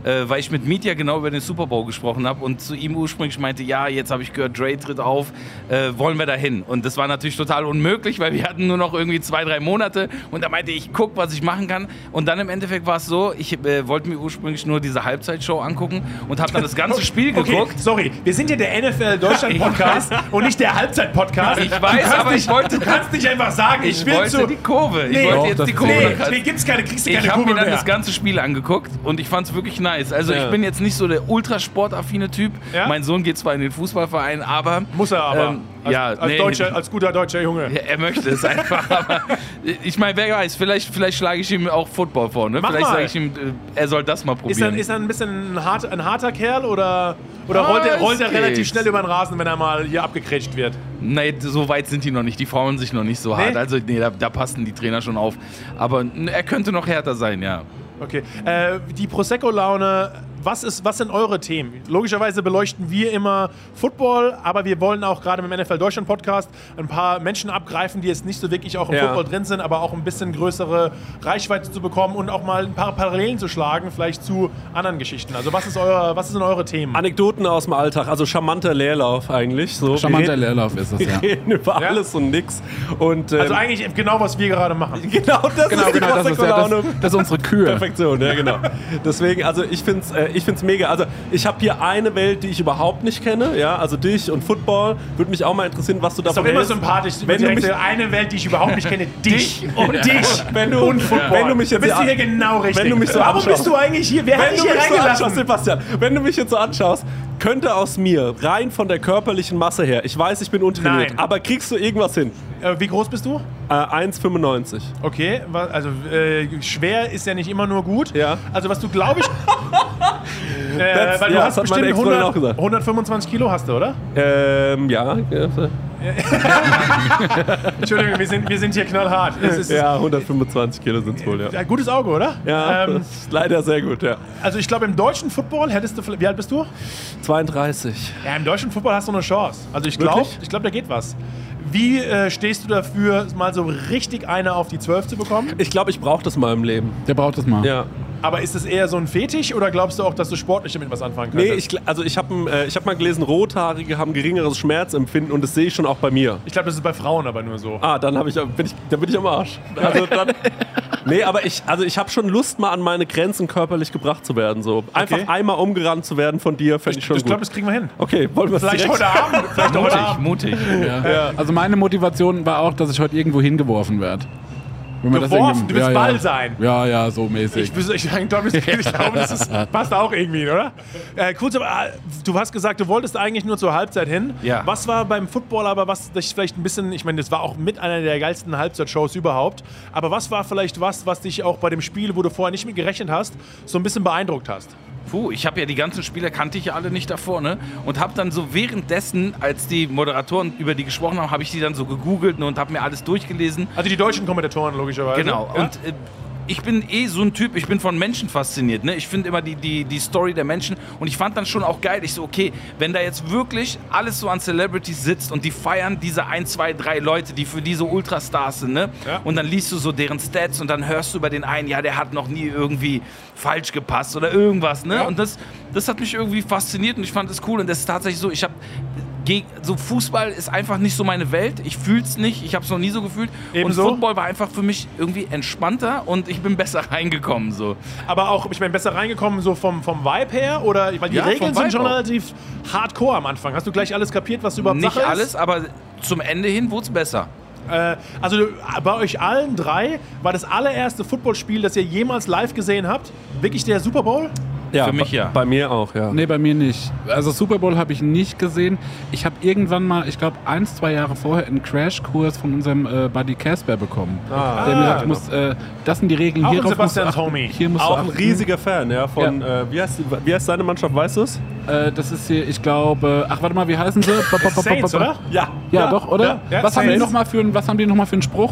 äh, weil ich mit Mietja genau über den Super Bowl gesprochen habe und zu ihm ursprünglich meinte, ja, jetzt habe ich gehört, Dre tritt auf, äh, wollen wir da hin? Und das war natürlich total unmöglich, weil wir hatten nur noch irgendwie zwei, drei Monate und da meinte ich, guck, was ich machen kann. Und dann im Endeffekt war es so, ich äh, wollte mir ursprünglich nur diese Halbzeitshow angucken und habe dann das ganze Spiel geguckt. Okay, sorry, wir sind ja der NFL Deutschland Podcast und nicht der Halbzeit Podcast. Ich weiß, aber nicht, ich wollte, du kannst nicht einfach sagen, ich, ich wollte zu, die Kurve. Nee, ich wollte jetzt die Kurve. Nee, nee gibt's keine, kriegst du keine ich Kurve mir dann mehr. das ganze Spiel angeguckt und ich fand es wirklich nice. Also ja. ich bin jetzt nicht so der ultrasportaffine Typ. Ja? Mein Sohn geht zwar in den Fußballverein, aber muss er aber. Ähm, als, ja, als, nee, Deutscher, als guter deutscher Junge. Ja, er möchte es einfach. aber ich meine, wer weiß, vielleicht, vielleicht schlage ich ihm auch Football vor. Ne? Vielleicht sage ich ihm, äh, er soll das mal probieren. Ist er, ist er ein bisschen ein, hart, ein harter Kerl oder, oder ah, rollt er, rollt er relativ schnell über den Rasen, wenn er mal hier abgekrätscht wird? Nee, so weit sind die noch nicht. Die formen sich noch nicht so nee? hart. Also, nee, da, da passen die Trainer schon auf. Aber er könnte noch härter sein, ja. Okay. Äh, die Prosecco-Laune was, ist, was sind eure Themen? Logischerweise beleuchten wir immer Football, aber wir wollen auch gerade mit dem NFL Deutschland Podcast ein paar Menschen abgreifen, die jetzt nicht so wirklich auch im ja. Football drin sind, aber auch ein bisschen größere Reichweite zu bekommen und auch mal ein paar Parallelen zu schlagen, vielleicht zu anderen Geschichten. Also was, ist euer, was sind eure Themen? Anekdoten aus dem Alltag, also charmanter Leerlauf eigentlich. So. Charmanter Leerlauf ist es, ja. Wir reden über ja? alles und nix. Und, ähm, also eigentlich genau, was wir gerade machen. Genau, das genau, ist, genau, das, ist ja, das, das, ist unsere Kühe. Perfektion, ja genau. Deswegen, also ich finde es äh, ich find's mega. Also ich habe hier eine Welt, die ich überhaupt nicht kenne, ja, also dich und Football. Würde mich auch mal interessieren, was du davon hältst. Ist doch immer sympathisch. Wenn du mich, eine Welt, die ich überhaupt nicht kenne, dich und dich wenn du, und Football. Wenn du mich jetzt bist du hier genau richtig. Wenn du mich so Warum anschaust, bist du eigentlich hier? Wer hat dich hier reingelassen? So Sebastian, wenn du mich jetzt so anschaust, könnte aus mir, rein von der körperlichen Masse her, ich weiß, ich bin untrainiert, Nein. aber kriegst du irgendwas hin? Äh, wie groß bist du? Äh, 1,95. Okay, also äh, schwer ist ja nicht immer nur gut. Ja. Also was du, glaube ich... äh, weil du ja, hast bestimmt 100, 125 Kilo hast du, oder? Ähm, ja. Entschuldigung, wir sind, wir sind hier knallhart. ja, 125 Kilo sind es wohl, ja. Gutes Auge, oder? Ja, ähm, leider sehr gut, ja. Also ich glaube, im deutschen Football hättest du, wie alt bist du? 32. Ja, im deutschen Football hast du eine Chance. Also ich glaube, ich glaube, da geht was. Wie äh, stehst du dafür, mal so richtig eine auf die 12 zu bekommen? Ich glaube, ich brauche das mal im Leben. Der braucht das mal. Ja. Aber ist es eher so ein Fetisch oder glaubst du auch, dass du sportlich damit was anfangen kannst? Nee, ich, also ich habe äh, hab mal gelesen, Rothaarige haben geringeres Schmerzempfinden und das sehe ich schon auch bei mir. Ich glaube, das ist bei Frauen aber nur so. Ah, dann, ich, bin, ich, dann bin ich am Arsch. Also dann, nee, aber ich, also ich habe schon Lust, mal an meine Grenzen körperlich gebracht zu werden. So. Einfach okay. einmal umgerannt zu werden von dir, fände ich schon ich, gut. Ich glaube, das kriegen wir hin. Okay, wollen wir Vielleicht heute Abend. Vielleicht mutig, heute Abend. mutig. Ja. Ja. Also meine Motivation war auch, dass ich heute irgendwo hingeworfen werde. Geworfen, du willst ja, Ball ja. sein. Ja, ja, so mäßig. Ich, ich, ich, ich glaube, das ist, passt auch irgendwie, oder? Äh, kurz, aber äh, du hast gesagt, du wolltest eigentlich nur zur Halbzeit hin. Ja. Was war beim Football aber, was dich vielleicht ein bisschen, ich meine, das war auch mit einer der geilsten Halbzeitshows überhaupt, aber was war vielleicht was, was dich auch bei dem Spiel, wo du vorher nicht mit gerechnet hast, so ein bisschen beeindruckt hast? Puh, ich habe ja die ganzen Spieler, kannte ich ja alle nicht davor, ne? Und habe dann so währenddessen, als die Moderatoren über die gesprochen haben, habe ich die dann so gegoogelt ne, und habe mir alles durchgelesen. Also die deutschen Kommentatoren logischerweise. Genau. Ja? Und äh, ich bin eh so ein Typ, ich bin von Menschen fasziniert. Ne? Ich finde immer die, die, die Story der Menschen und ich fand dann schon auch geil. Ich so, okay, wenn da jetzt wirklich alles so an Celebrities sitzt und die feiern diese ein, zwei, drei Leute, die für diese Ultrastars sind, ne? Ja. Und dann liest du so deren Stats und dann hörst du über den einen, ja, der hat noch nie irgendwie falsch gepasst oder irgendwas, ne? Ja. Und das, das hat mich irgendwie fasziniert und ich fand es cool. Und das ist tatsächlich so, ich habe so Fußball ist einfach nicht so meine Welt. Ich fühle es nicht. Ich habe es noch nie so gefühlt. Ebenso? Und Football war einfach für mich irgendwie entspannter und ich bin besser reingekommen. So. Aber auch, ich bin besser reingekommen so vom, vom Vibe her? Oder, weil die ja, Regeln sind schon auch. relativ hardcore am Anfang. Hast du gleich alles kapiert, was überhaupt Nicht Sache ist? alles, aber zum Ende hin wurde es besser. Äh, also bei euch allen drei war das allererste Footballspiel, das ihr jemals live gesehen habt, wirklich der Super Bowl? Ja, Für mich ja. Bei mir auch, ja. Nee, bei mir nicht. Also Super Bowl habe ich nicht gesehen. Ich habe irgendwann mal, ich glaube, ein, zwei Jahre vorher einen Crashkurs von unserem äh, Buddy Casper bekommen. Ah, der mir sagt, muss, äh, das sind die Regeln. Auch Hierauf Sebastian Tommy. Hier musst auch ein riesiger Fan, ja, von, ja. Äh, wie, heißt, wie heißt seine Mannschaft, weißt du es? Äh, das ist hier, ich glaube, ach warte mal, wie heißen sie? Saints, oder? Ja. Ja, doch, oder? Ja, was, haben die noch mal für, was haben die nochmal für einen Spruch?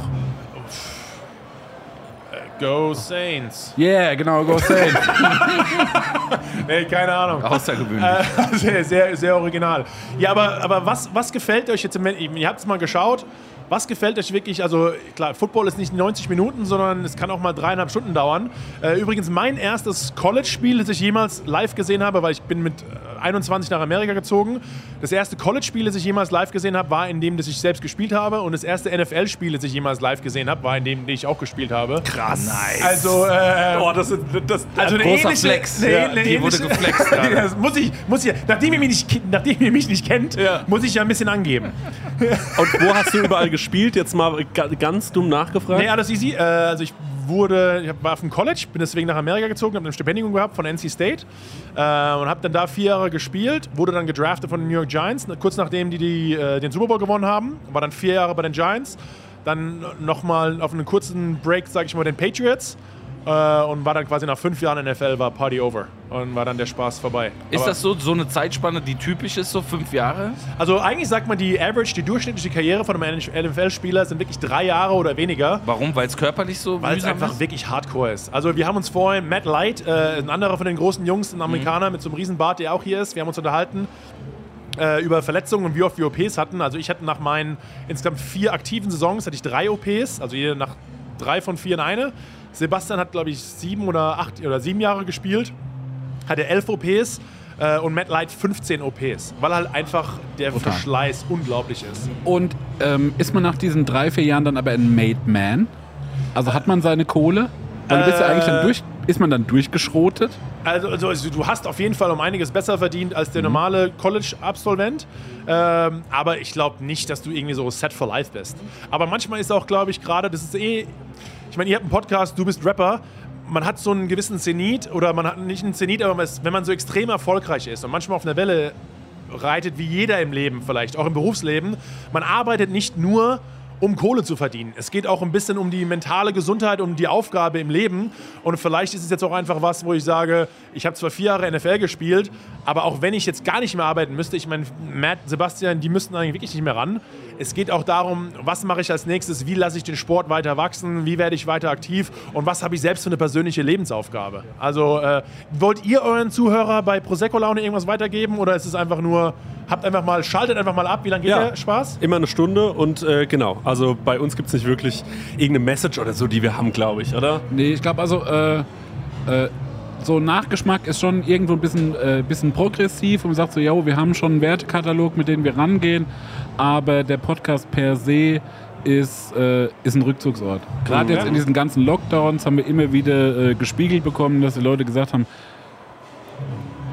Go Saints. Yeah, genau, Go Saints. nee, keine Ahnung. Außergewöhnlich. Äh, sehr, sehr, sehr original. Ja, aber, aber was, was gefällt euch jetzt im Moment? Ihr habt es mal geschaut. Was gefällt euch wirklich? Also klar, Football ist nicht 90 Minuten, sondern es kann auch mal dreieinhalb Stunden dauern. Äh, übrigens mein erstes College-Spiel, das ich jemals live gesehen habe, weil ich bin mit 21 nach Amerika gezogen. Das erste College-Spiel, das ich jemals live gesehen habe, war in dem, das ich selbst gespielt habe. Und das erste NFL-Spiel, das ich jemals live gesehen habe, war in dem, das ich auch gespielt habe. Krass. Nice. Also, äh, oh, das, das, also eine großer ähnliche, Flex. Eine, ja, eine die wurde geflext. das muss ich, muss ich, nachdem ihr mich nicht, nachdem ihr mich nicht kennt, ja. muss ich ja ein bisschen angeben. Und wo hast du überall gespielt? Jetzt mal ganz dumm nachgefragt. Nee, alles easy. Äh, also ich wurde, ich war auf dem College, bin deswegen nach Amerika gezogen, habe ein Stipendium gehabt von NC State äh, und habe dann da vier Jahre gespielt, wurde dann gedraftet von den New York Giants, kurz nachdem die, die äh, den Super Bowl gewonnen haben, war dann vier Jahre bei den Giants, dann nochmal auf einen kurzen Break, sage ich mal, den Patriots und war dann quasi nach fünf Jahren NFL, war Party over und war dann der Spaß vorbei. Ist Aber das so, so eine Zeitspanne, die typisch ist, so fünf Jahre? Also eigentlich sagt man, die Average, die durchschnittliche Karriere von einem NFL-Spieler sind wirklich drei Jahre oder weniger. Warum? Weil es körperlich so Weil es einfach ist? wirklich hardcore ist. Also wir haben uns vorhin, Matt Light, äh, ein anderer von den großen Jungs, ein Amerikaner mhm. mit so einem riesen Bart, der auch hier ist, wir haben uns unterhalten äh, über Verletzungen und wie oft wir OPs hatten. Also ich hatte nach meinen insgesamt vier aktiven Saisons hatte ich drei OPs, also nach drei von vier in eine. Sebastian hat, glaube ich, sieben oder acht oder sieben Jahre gespielt, hatte elf OPs äh, und Matt Light 15 OPs, weil halt einfach der Total. Verschleiß unglaublich ist. Und ähm, ist man nach diesen drei, vier Jahren dann aber ein Made Man? Also hat man seine Kohle? Weil du bist ja eigentlich dann äh, durch, ist man dann durchgeschrotet? Also, also, also, du hast auf jeden Fall um einiges besser verdient als der mhm. normale College-Absolvent. Ähm, aber ich glaube nicht, dass du irgendwie so set for life bist. Aber manchmal ist auch, glaube ich, gerade, das ist eh ich meine, ihr habt einen Podcast, du bist Rapper. Man hat so einen gewissen Zenit oder man hat nicht einen Zenit, aber wenn man so extrem erfolgreich ist und manchmal auf einer Welle reitet, wie jeder im Leben vielleicht, auch im Berufsleben, man arbeitet nicht nur um Kohle zu verdienen. Es geht auch ein bisschen um die mentale Gesundheit, um die Aufgabe im Leben. Und vielleicht ist es jetzt auch einfach was, wo ich sage, ich habe zwar vier Jahre NFL gespielt, aber auch wenn ich jetzt gar nicht mehr arbeiten müsste, ich meine, Matt, Sebastian, die müssten eigentlich wirklich nicht mehr ran. Es geht auch darum, was mache ich als nächstes, wie lasse ich den Sport weiter wachsen, wie werde ich weiter aktiv und was habe ich selbst für eine persönliche Lebensaufgabe. Also äh, wollt ihr euren Zuhörer bei Prosecco Laune irgendwas weitergeben oder ist es einfach nur, habt einfach mal, schaltet einfach mal ab, wie lange geht ja, der Spaß? Immer eine Stunde und äh, genau, also bei uns gibt es nicht wirklich irgendeine Message oder so, die wir haben, glaube ich, oder? Nee, ich glaube also, äh, so Nachgeschmack ist schon irgendwo ein bisschen, äh, bisschen progressiv und man sagt so, ja, wir haben schon einen Wertekatalog, mit dem wir rangehen, aber der Podcast per se ist, äh, ist ein Rückzugsort. Gerade jetzt in diesen ganzen Lockdowns haben wir immer wieder äh, gespiegelt bekommen, dass die Leute gesagt haben,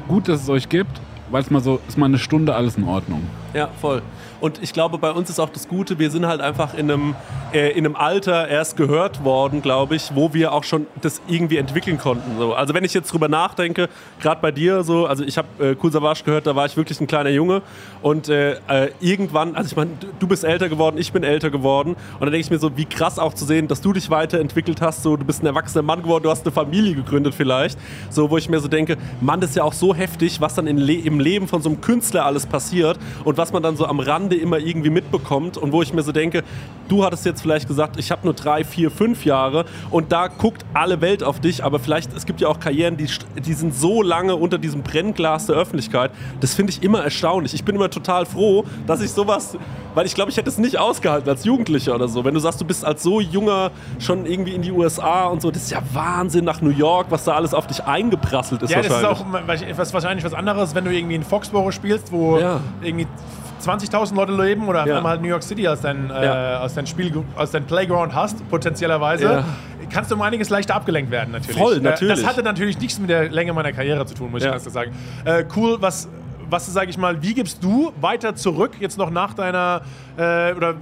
gut, dass es euch gibt, weil es mal so ist mal eine Stunde alles in Ordnung. Ja, voll. Und ich glaube, bei uns ist auch das Gute, wir sind halt einfach in einem, äh, in einem Alter erst gehört worden, glaube ich, wo wir auch schon das irgendwie entwickeln konnten. So. Also wenn ich jetzt drüber nachdenke, gerade bei dir so, also ich habe äh, Cool Savage gehört, da war ich wirklich ein kleiner Junge und äh, äh irgendwann, also ich meine, du bist älter geworden, ich bin älter geworden und dann denke ich mir so, wie krass auch zu sehen, dass du dich weiterentwickelt hast, so du bist ein erwachsener Mann geworden, du hast eine Familie gegründet vielleicht, so wo ich mir so denke, Mann, das ist ja auch so heftig, was dann Le im Leben von so einem Künstler alles passiert und was man dann so am Rande immer irgendwie mitbekommt und wo ich mir so denke, du hattest jetzt vielleicht gesagt, ich habe nur drei, vier, fünf Jahre und da guckt alle Welt auf dich, aber vielleicht, es gibt ja auch Karrieren, die, die sind so lange unter diesem Brennglas der Öffentlichkeit. Das finde ich immer erstaunlich. Ich bin immer total froh, dass ich sowas, weil ich glaube, ich hätte es nicht ausgehalten als Jugendlicher oder so. Wenn du sagst, du bist als so junger schon irgendwie in die USA und so, das ist ja Wahnsinn nach New York, was da alles auf dich eingeprasselt ist. Ja, das ist auch was, wahrscheinlich was anderes, wenn du irgendwie in Foxborough spielst, wo ja. irgendwie 20.000 Leute leben oder ja. einmal halt New York City als dein, äh, ja. als dein Spiel, als dein Playground hast, potenziellerweise, ja. kannst du um einiges leichter abgelenkt werden, natürlich. Voll, äh, natürlich. das hatte natürlich nichts mit der Länge meiner Karriere zu tun, muss ich ganz klar sagen. Äh, cool, was, was sage ich mal, wie gibst du weiter zurück, jetzt noch nach deiner, äh, oder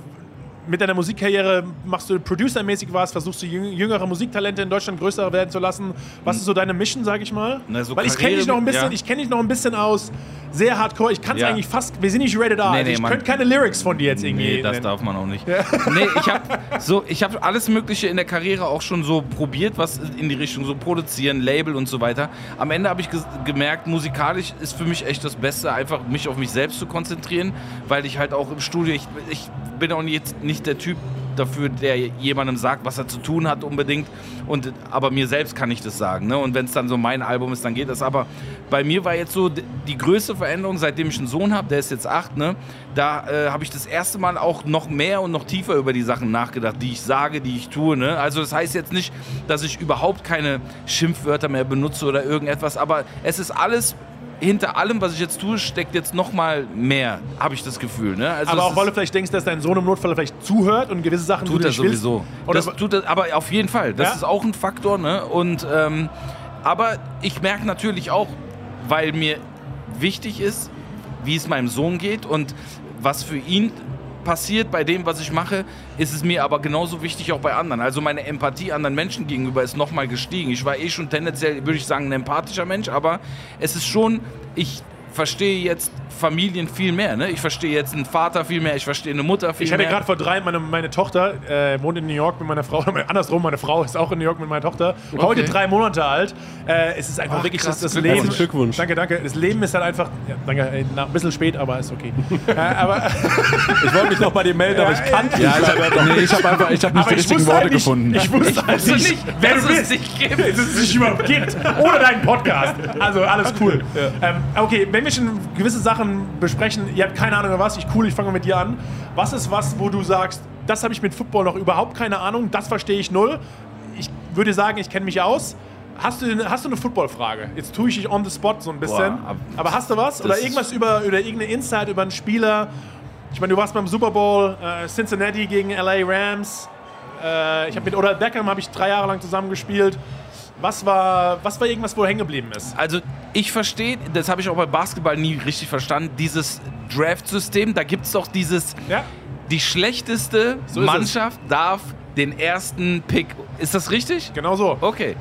mit deiner Musikkarriere machst du producermäßig was, versuchst du jüngere Musiktalente in Deutschland größer werden zu lassen. Was ist so deine Mission, sag ich mal? Na, so Weil ich kenne dich noch ein bisschen, ja. ich kenne dich noch ein bisschen aus sehr hardcore. Ich kann es Ja. eigentlich fast, wir sind nicht rated R. Nee, also nee, ich könnte keine Lyrics von dir jetzt irgendwie. Nee, das nennen. darf man auch nicht. Nee, ich habe so, ich habe alles Mögliche in der Karriere auch schon so probiert, was in die Richtung so produzieren, Label und so weiter. Am Ende habe ich gemerkt, musikalisch ist für mich echt das Beste, einfach mich auf mich selbst zu konzentrieren, weil ich halt auch im Studio, ich, ich bin auch jetzt nicht der Typ dafür, der jemandem sagt, was er zu tun hat unbedingt. Und, aber mir selbst kann ich das sagen. Ne? Und wenn es dann so mein Album ist, dann geht das. Aber bei mir war jetzt so die größte Veränderung, seitdem ich einen Sohn habe, der ist jetzt acht, ne? da äh, habe ich das erste Mal auch noch mehr und noch tiefer über die Sachen nachgedacht, die ich sage, die ich tue. Ne? Also das heißt jetzt nicht, dass ich überhaupt keine Schimpfwörter mehr benutze oder irgendetwas, aber es ist alles hinter allem, was ich jetzt tue, steckt jetzt noch mal mehr, habe ich das Gefühl. Ne? Also Aber auch weil du vielleicht denkst, dass dein Sohn im Notfall vielleicht zuhört und gewisse Sachen Tut er sowieso. Oder das tut er, aber auf jeden Fall. Das Ja? ist auch ein Faktor. Ne? Und, ähm, aber ich merke natürlich auch, weil mir wichtig ist, wie es meinem Sohn geht und was für ihn passiert bei dem, was ich mache, ist es mir aber genauso wichtig auch bei anderen. Also meine Empathie anderen Menschen gegenüber ist nochmal gestiegen. Ich war eh schon tendenziell, würde ich sagen, ein empathischer Mensch, aber es ist schon, ich verstehe jetzt Familien viel mehr. Ne? Ich verstehe jetzt einen Vater viel mehr, ich verstehe eine Mutter viel Ich hatte mehr. gerade vor drei, meine, meine Tochter äh, wohnt in New York mit meiner Frau, andersrum, meine Frau ist auch in New York mit meiner Tochter, heute drei Monate alt. Äh, es ist einfach Ach, wirklich krass, das, das Glückwunsch. Leben. Glückwunsch. Danke, danke. Das Leben ist halt einfach, ja, danke, äh, ein bisschen spät, aber ist okay. äh, aber Ich wollte mich noch bei dir melden, aber ich kann Ja, nicht. ich nee, ich habe einfach ich hab nicht aber die ich richtigen wusste Worte halt nicht, gefunden. Ich wusste halt wusste nicht, nicht, wer du es bist. dich gibt. Es dich überhaupt gibt. Ohne deinen Podcast. Also alles cool. Ähm, okay, wenn wir schon gewisse Sachen besprechen, ihr habt keine Ahnung, was, ich cool, ich fange mit dir an. Was ist was, wo du sagst, das habe ich mit Football noch überhaupt keine Ahnung, das verstehe ich null. Ich würde sagen, ich kenne mich aus. Hast du, hast du eine Football-Frage? Jetzt tue ich dich on the spot so ein bisschen. Boah, ab- Aber hast du was? Oder irgendwas über, über irgendeine Insight über einen Spieler? Ich meine, du warst beim Super Bowl, äh, Cincinnati gegen LA Rams. Äh, ich habe mit Odell Beckham habe ich drei Jahre lang zusammengespielt. Was war, was war irgendwas, wo hängen geblieben ist? Also ich verstehe, das habe ich auch bei Basketball nie richtig verstanden, dieses Draft-System, da gibt es doch dieses, Ja? die schlechteste So ist es. Mannschaft darf den ersten Pick. Ist das richtig? Genau so. Okay.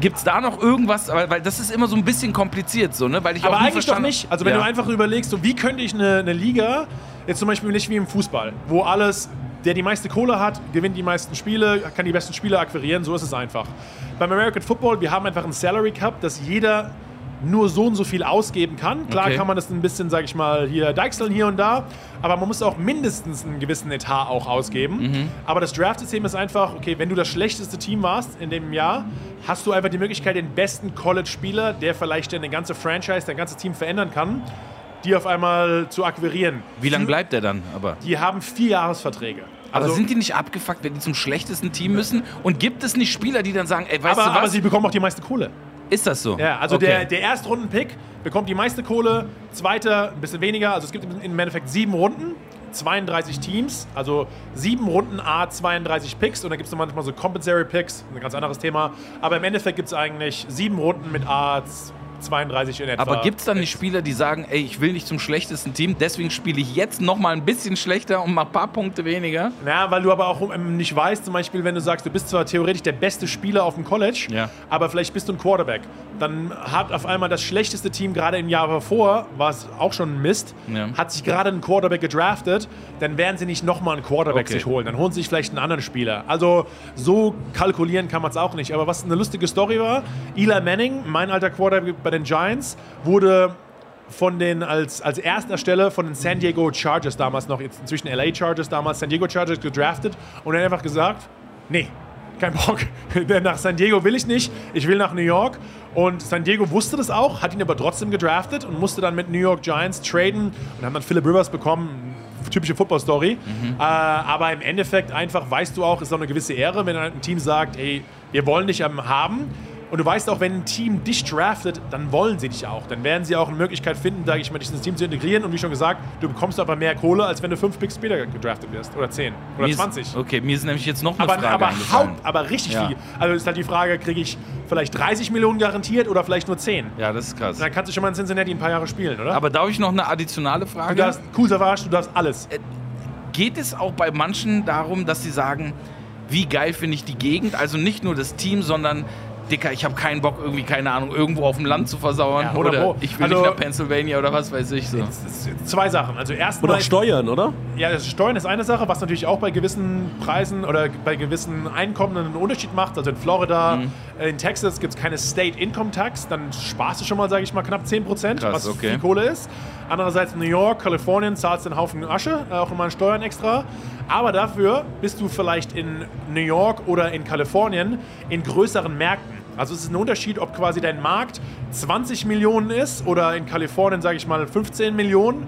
Gibt es da noch irgendwas, weil, weil das ist immer so ein bisschen kompliziert so, ne? Weil ich Aber eigentlich doch nicht. Also wenn ja. du einfach überlegst, so wie könnte ich eine, eine Liga, jetzt zum Beispiel nicht wie im Fußball, wo alles, der die meiste Kohle hat, gewinnt die meisten Spiele, kann die besten Spieler akquirieren, so ist es einfach. Beim American Football, wir haben einfach einen Salary Cup, dass jeder nur so und so viel ausgeben kann. Klar Okay. kann man das ein bisschen, sag ich mal, hier deichseln hier und da, aber man muss auch mindestens einen gewissen Etat auch ausgeben. Mhm. Aber das Draft-System ist einfach, okay, wenn du das schlechteste Team warst in dem Jahr, hast du einfach die Möglichkeit, den besten College-Spieler, der vielleicht deine ganze Franchise, dein ganzes Team verändern kann, die auf einmal zu akquirieren. Wie lange bleibt der dann aber? Die haben vier Jahresverträge. Aber Also- sind die nicht abgefuckt, wenn die zum schlechtesten Team müssen? Und gibt es nicht Spieler, die dann sagen, ey, weißt aber, du was? aber sie bekommen auch die meiste Kohle. ist das so? Ja, also Okay. der, der Erstrunden-Pick bekommt die meiste Kohle, zweiter ein bisschen weniger. Also es gibt im Endeffekt sieben Runden, 32 Teams, also sieben Runden A 32 Picks und dann gibt es manchmal so Compensatory Picks, ein ganz anderes Thema. Aber im Endeffekt gibt es eigentlich sieben Runden mit A 32 in etwa. Aber gibt es dann nicht Spieler, die sagen, ey, ich will nicht zum schlechtesten Team, deswegen spiele ich jetzt noch mal ein bisschen schlechter und mach ein paar Punkte weniger? Ja, weil du aber auch ähm, nicht weißt, zum Beispiel, wenn du sagst, du bist zwar theoretisch der beste Spieler auf dem College, Ja. aber vielleicht bist du ein Quarterback. Dann hat auf einmal das schlechteste Team gerade im Jahr davor, war es auch schon ein Mist, Ja. hat sich gerade einen Quarterback gedraftet, dann werden sie nicht nochmal einen Quarterback Okay. sich holen. Dann holen sie sich vielleicht einen anderen Spieler. Also so kalkulieren kann man es auch nicht. Aber was eine lustige Story war, Eli Manning, mein alter Quarterback bei den Giants, wurde von den als, als erster Stelle von den San Diego Chargers damals noch, jetzt inzwischen LA Chargers damals, San Diego Chargers gedraftet und er hat einfach gesagt, nee, kein Bock. Nach San Diego will ich nicht, ich will nach New York. Und San Diego wusste das auch, hat ihn aber trotzdem gedraftet und musste dann mit New York Giants traden und haben dann Philip Rivers bekommen. Typische Football-Story. Äh, aber im Endeffekt einfach weißt du auch, ist auch eine gewisse Ehre, wenn ein Team sagt, ey, wir wollen dich haben. Und du weißt auch, wenn ein Team dich draftet, dann wollen sie dich auch. Dann werden sie auch eine Möglichkeit finden, sage ich mal, dich ins Team zu integrieren. Und wie schon gesagt, du bekommst aber mehr Kohle, als wenn du fünf Picks später gedraftet wirst. Oder zehn. Oder Mir ist- 20. Okay, mir ist nämlich jetzt noch eine Aber, Frage aber. Haupt, aber richtig Ja. viel. Also ist halt die Frage, kriege ich vielleicht 30 Millionen garantiert oder vielleicht nur 10? Ja, das ist krass. Dann kannst du schon mal in Cincinnati ein paar Jahre spielen, oder? Aber darf ich noch eine additionale du Frage? darfst, cool Savage, du darfst alles. geht es auch bei manchen darum, dass sie sagen, wie geil finde ich die Gegend, also nicht nur das Team, sondern Dicker, ich habe keinen Bock, irgendwie, keine Ahnung, irgendwo auf dem Land zu versauern. Ja, oder, oder ich will also, nicht nach Pennsylvania oder was weiß ich so. Zwei Sachen. Also erstmal. Oder Steuern, oder? Ja, das Steuern ist eine Sache, was natürlich auch bei gewissen Preisen oder bei gewissen Einkommen einen Unterschied macht. Also in Florida, mhm. in Texas gibt es keine State Income Tax, dann sparst du schon mal, sage ich mal, knapp 10 Prozent, was okay. viel Kohle ist. Andererseits in New York, Kalifornien zahlst du einen Haufen Asche, äh, auch immer Steuern extra. Aber dafür bist du vielleicht in New York oder in Kalifornien in größeren Märkten. Also es ist ein Unterschied, ob quasi dein Markt 20 Millionen ist oder in Kalifornien, sage ich mal, 15 Millionen,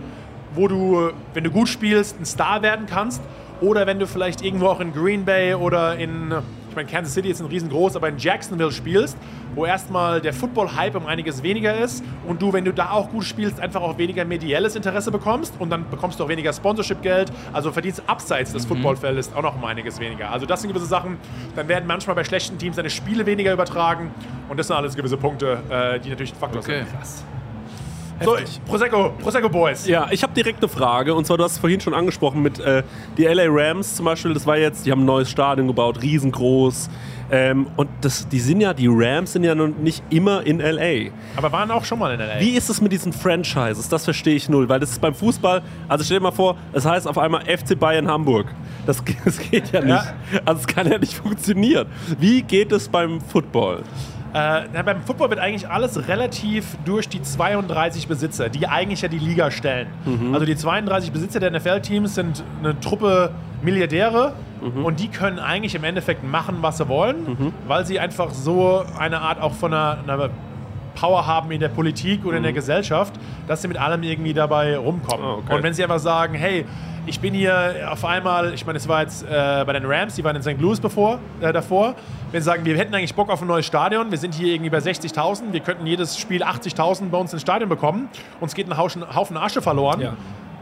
wo du, wenn du gut spielst, ein Star werden kannst. Oder wenn du vielleicht irgendwo auch in Green Bay oder in ich meine, Kansas City ist ein riesengroß, aber in Jacksonville spielst, wo erstmal der Football-Hype um einiges weniger ist und du, wenn du da auch gut spielst, einfach auch weniger medielles Interesse bekommst und dann bekommst du auch weniger Sponsorship-Geld, also verdienst abseits des mhm. Footballfeldes auch noch um einiges weniger. Also das sind gewisse Sachen, dann werden manchmal bei schlechten Teams deine Spiele weniger übertragen und das sind alles gewisse Punkte, äh, die natürlich ein Faktor okay. sind. Krass. So, Prosecco, Prosecco Boys. Ja, ich habe direkt eine Frage. Und zwar, du hast es vorhin schon angesprochen mit äh, die LA Rams zum Beispiel. Das war jetzt, die haben ein neues Stadion gebaut, riesengroß. Ähm, und das, die sind ja, die Rams sind ja noch nicht immer in LA. Aber waren auch schon mal in LA. Wie ist es mit diesen Franchises? Das verstehe ich null. Weil das ist beim Fußball, also stell dir mal vor, es heißt auf einmal FC Bayern Hamburg. Das, das geht ja nicht. Ja. Also es kann ja nicht funktionieren. Wie geht es beim Football? Äh, beim Football wird eigentlich alles relativ durch die 32 Besitzer, die eigentlich ja die Liga stellen. Mhm. Also die 32 Besitzer der NFL-Teams sind eine Truppe Milliardäre mhm. und die können eigentlich im Endeffekt machen, was sie wollen, mhm. weil sie einfach so eine Art auch von einer, einer Power haben in der Politik oder in der mhm. Gesellschaft, dass sie mit allem irgendwie dabei rumkommen. Oh, okay. Und wenn sie einfach sagen, hey, ich bin hier auf einmal, ich meine, es war jetzt äh, bei den Rams, die waren in St. Louis bevor, äh, davor. Wenn sie sagen, wir hätten eigentlich Bock auf ein neues Stadion, wir sind hier irgendwie bei 60.000, wir könnten jedes Spiel 80.000 bei uns ins Stadion bekommen, uns geht ein Haufen Asche verloren. Ja.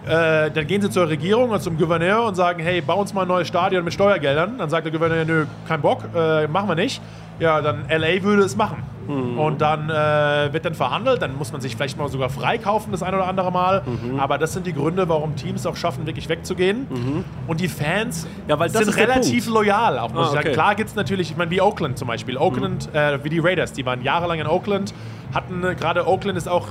Äh, dann gehen sie zur Regierung und zum Gouverneur und sagen, hey, bau uns mal ein neues Stadion mit Steuergeldern. Dann sagt der Gouverneur, nö, kein Bock, äh, machen wir nicht. Ja, dann LA würde es machen. Mhm. Und dann äh, wird dann verhandelt, dann muss man sich vielleicht mal sogar freikaufen das ein oder andere Mal. Mhm. Aber das sind die Gründe, warum Teams auch schaffen, wirklich wegzugehen. Mhm. Und die Fans ja, sind relativ loyal, auch muss ah, ich sagen. Klar gibt es natürlich, ich meine, wie Oakland zum Beispiel. Oakland, mhm. äh, wie die Raiders, die waren jahrelang in Oakland, hatten äh, gerade Oakland ist auch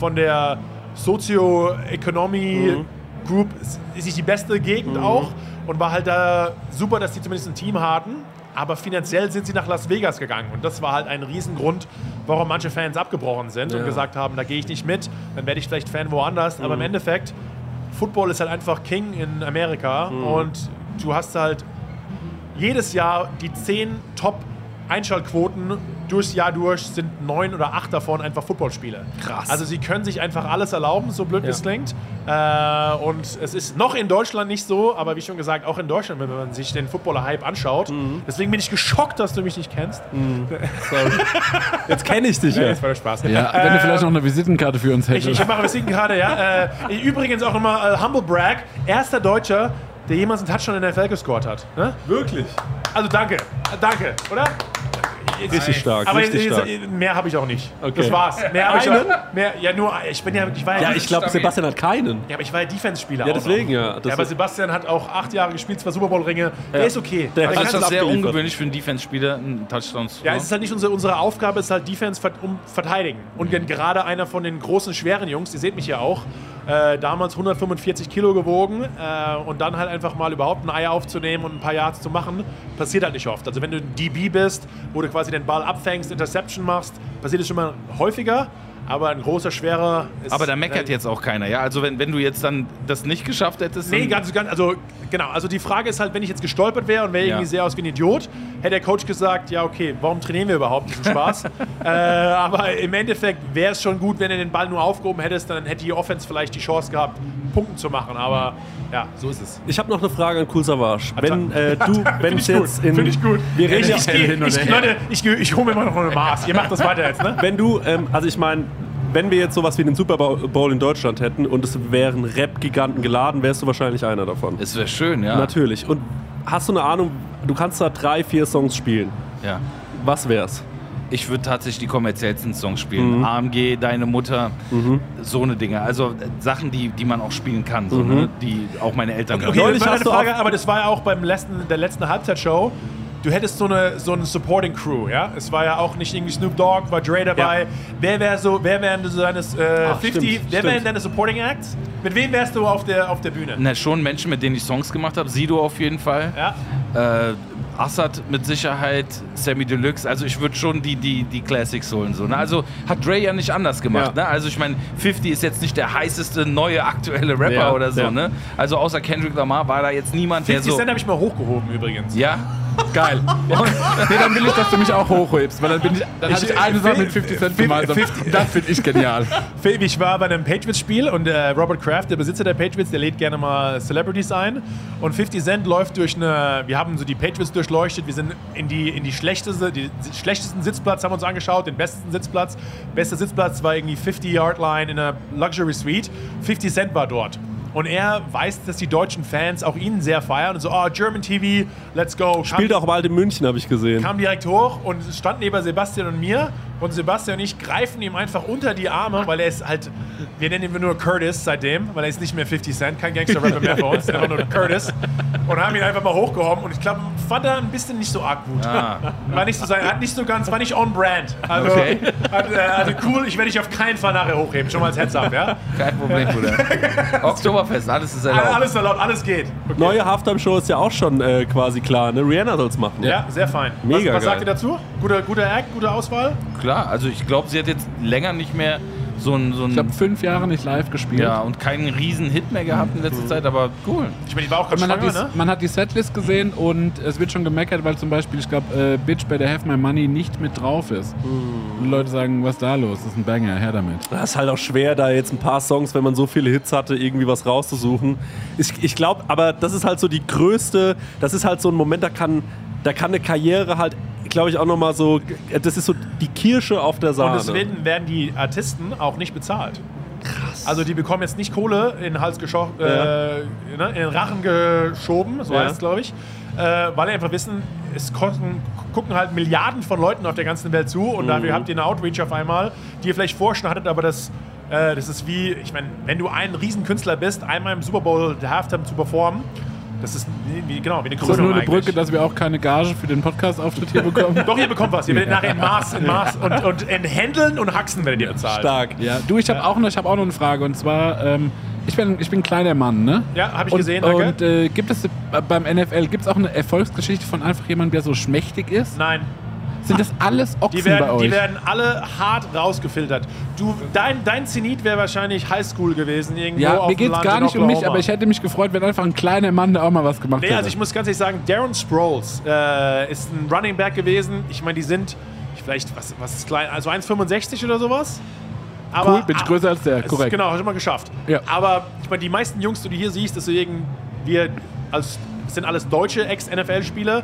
von der Sozio-Economy mhm. Group ist nicht die beste Gegend mhm. auch und war halt da super, dass die zumindest ein Team hatten aber finanziell sind sie nach Las Vegas gegangen. Und das war halt ein Riesengrund, warum manche Fans abgebrochen sind ja. und gesagt haben, da gehe ich nicht mit, dann werde ich vielleicht Fan woanders. Mhm. Aber im mhm. Endeffekt, Football ist halt einfach King in Amerika mhm. und du hast halt jedes Jahr die zehn Top Einschaltquoten durchs Jahr durch sind neun oder acht davon einfach Footballspiele. Krass. Also sie können sich einfach alles erlauben, so blöd ja. es klingt. Äh, und es ist noch in Deutschland nicht so, aber wie schon gesagt, auch in Deutschland, wenn man sich den Footballer-Hype anschaut. Mhm. Deswegen bin ich geschockt, dass du mich nicht kennst. Mhm. Jetzt kenne ich dich ja. Jetzt war der Spaß. Ja, äh, wenn du vielleicht noch eine Visitenkarte für uns hättest. Ich, ich mache eine Visitenkarte, ja. Äh, übrigens auch immer äh, Humble Brag, erster Deutscher, der jemals einen Touchdown in der NFL gescored hat. Ne? Wirklich? Also danke, danke, oder? Richtig stark, aber richtig stark. Mehr habe ich auch nicht. Okay. Das war's. Mehr habe ich auch, mehr, Ja, nur, ich bin ja, ich war ja, ja ich glaube, Sebastian hat keinen. Ja, aber ich war ja Defense-Spieler. Ja, deswegen, ja. ja. Aber Sebastian hat auch acht Jahre gespielt, zwei Super Bowl-Ringe. Der ist okay. Der also das ist sehr ungewöhnlich für einen Defense-Spieler, einen Touchdown zu Ja, es ist halt nicht unsere, unsere Aufgabe, es ist halt Defense um verteidigen. Und gerade einer von den großen, schweren Jungs, ihr seht mich ja auch, äh, damals 145 Kilo gewogen äh, und dann halt einfach mal überhaupt ein Ei aufzunehmen und ein paar Yards zu machen, passiert halt nicht oft. Also wenn du ein DB bist, wo du quasi den Ball abfängst, Interception machst, passiert es schon mal häufiger. Aber ein großer, schwerer. aber da meckert jetzt auch keiner, ja? Also, wenn, wenn du jetzt dann das nicht geschafft hättest. Nee, ganz, ganz. Also, genau. Also, die Frage ist halt, wenn ich jetzt gestolpert wäre und wäre ja. irgendwie sehr aus wie ein Idiot, hätte der Coach gesagt: Ja, okay, warum trainieren wir überhaupt diesen Spaß? äh, aber im Endeffekt wäre es schon gut, wenn du den Ball nur aufgehoben hättest, dann hätte die Offense vielleicht die Chance gehabt, Punkten zu machen. Aber ja, so ist es. Ich habe noch eine Frage an Cool Savage. Wenn äh, du, wenn es jetzt in. Finde ich gut. Wir reden ich, ich, ich, Leute, ich, ich hole mir immer noch eine Maß. Ihr macht das weiter jetzt, ne? Wenn du, ähm, also ich meine, wenn wir jetzt sowas wie den Super Bowl in Deutschland hätten und es wären Rap-Giganten geladen, wärst du wahrscheinlich einer davon. Es wäre schön, ja. Natürlich. Und hast du eine Ahnung, du kannst da drei, vier Songs spielen. Ja. Was wär's? Ich würde tatsächlich die kommerziellsten Songs spielen. Mhm. AMG, Deine Mutter, mhm. so eine Dinge. Also äh, Sachen, die, die man auch spielen kann, so, mhm. ne? die auch meine Eltern okay, okay, das war eine Frage, aber das war ja auch beim letzten, der letzten Halbzeitshow du hättest so eine, so eine Supporting Crew, ja? Es war ja auch nicht irgendwie Snoop Dogg, war Dre dabei. Ja. Wer wäre so, wer wären so deine äh, Ach, 50, stimmt, wer wären deine Supporting Acts? Mit wem wärst du auf der, auf der Bühne? Na, schon Menschen, mit denen ich Songs gemacht habe. Sido auf jeden Fall. Ja. Äh, Assad mit Sicherheit, Sammy Deluxe. Also ich würde schon die, die, die Classics holen. So, ne? Also hat Dre ja nicht anders gemacht. Ja. Ne? Also ich meine, 50 ist jetzt nicht der heißeste neue aktuelle Rapper ja, oder so. Ne? Also außer Kendrick Lamar war da jetzt niemand, der so... 50 Cent habe ich mal hochgehoben übrigens. Ja? Geil. nee, dann will ich, dass du mich auch hochhebst, weil dann bin ich, dann ich, ich eine Sache mit 50 Cent gemeinsam. Das finde ich genial. Ich war bei einem Patriots-Spiel und äh, Robert Kraft, der Besitzer der Patriots, der lädt gerne mal Celebrities ein. Und 50 Cent läuft durch eine, wir haben so die Patriots durchleuchtet, wir sind in die, in die schlechteste, die schlechtesten Sitzplatz haben uns angeschaut, den besten Sitzplatz. Bester Sitzplatz war irgendwie 50-Yard-Line in einer Luxury Suite. 50 Cent war dort. Und er weiß, dass die deutschen Fans auch ihn sehr feiern und so, oh, German TV, let's go. Spielt kam, auch bald in München, habe ich gesehen. Kam direkt hoch und stand neben Sebastian und mir. Und Sebastian und ich greifen ihm einfach unter die Arme, weil er ist halt, wir nennen ihn nur Curtis seitdem, weil er ist nicht mehr 50 Cent, kein Gangster-Rapper mehr für uns, einfach nur Curtis. Und haben ihn einfach mal hochgehoben und ich glaube, fand er ein bisschen nicht so arg gut. Ah. War nicht so sein, hat nicht so ganz, war nicht on brand. Also, okay. hat, äh, also cool, ich werde dich auf keinen Fall nachher hochheben, schon mal als Heads up, ja? Kein Problem, Bruder. Oktoberfest, alles ist erlaubt. Alles erlaubt, alles geht. Okay. Neue Halftime-Show ist ja auch schon äh, quasi klar, ne? Rihanna soll es machen. Ja, sehr fein. Mega was, was sagt ihr dazu? Guter, guter Act, gute Auswahl? Klar, also ich glaube, sie hat jetzt länger nicht mehr so ein. So ein ich habe fünf Jahre nicht live gespielt. Ja, und keinen riesen Hit mehr gehabt in letzter mhm. Zeit, aber cool. Ich meine, die war auch ganz man, schwanger, hat die, ne? man hat die Setlist gesehen und es wird schon gemeckert, weil zum Beispiel, ich glaube, äh, Bitch Better Have My Money nicht mit drauf ist. Mhm. Und Leute sagen, was ist da los? Das ist ein Banger, her damit. Das ist halt auch schwer, da jetzt ein paar Songs, wenn man so viele Hits hatte, irgendwie was rauszusuchen. Ich, ich glaube, aber das ist halt so die größte, das ist halt so ein Moment, da kann, da kann eine Karriere halt glaube ich, auch nochmal so, das ist so die Kirsche auf der Sahne. Und deswegen werden die Artisten auch nicht bezahlt. Krass. Also die bekommen jetzt nicht Kohle in den Hals geschoben, ja. äh, ne, in den Rachen geschoben, so ja. heißt es, glaube ich. Äh, weil sie einfach wissen, es kosten, gucken halt Milliarden von Leuten auf der ganzen Welt zu und mhm. dafür habt ihr eine Outreach auf einmal, die ihr vielleicht hattet, aber das, äh, das ist wie, ich meine, wenn du ein Riesenkünstler bist, einmal im Super Bowl der Halftime zu performen, das ist wie, genau, wie eine Krönung. Das ist nur eine Brücke, dass wir auch keine Gage für den Podcast-Auftritt hier bekommen. Doch, ihr bekommt was. Ihr werdet nachher in Maß, in Maß und, und in Händeln und Haxen werdet ihr bezahlt. Stark. Ja. Du, ich habe ja. auch, noch, hab auch noch eine Frage und zwar. Ähm, ich bin, ich bin ein kleiner Mann, ne? Ja, habe ich und, gesehen, danke. Und äh, gibt es beim NFL, gibt es auch eine Erfolgsgeschichte von einfach jemandem, der so schmächtig ist? Nein. Sind das alles Ochsen die werden, bei euch? Die werden alle hart rausgefiltert. Du, dein, dein Zenit wäre wahrscheinlich Highschool gewesen. Irgendwo ja, mir geht es gar nicht um mich, aber ich hätte mich gefreut, wenn einfach ein kleiner Mann da auch mal was gemacht nee, hätte. also ich muss ganz ehrlich sagen, Darren Sproles äh, ist ein Running Back gewesen. Ich meine, die sind vielleicht, was, was ist klein, also 1,65 oder sowas. Aber, cool, bin ich größer als der, korrekt. Ist, genau, hast du mal geschafft. Ja. Aber ich meine, die meisten Jungs, die du hier siehst, so wir als, sind alles deutsche Ex-NFL-Spieler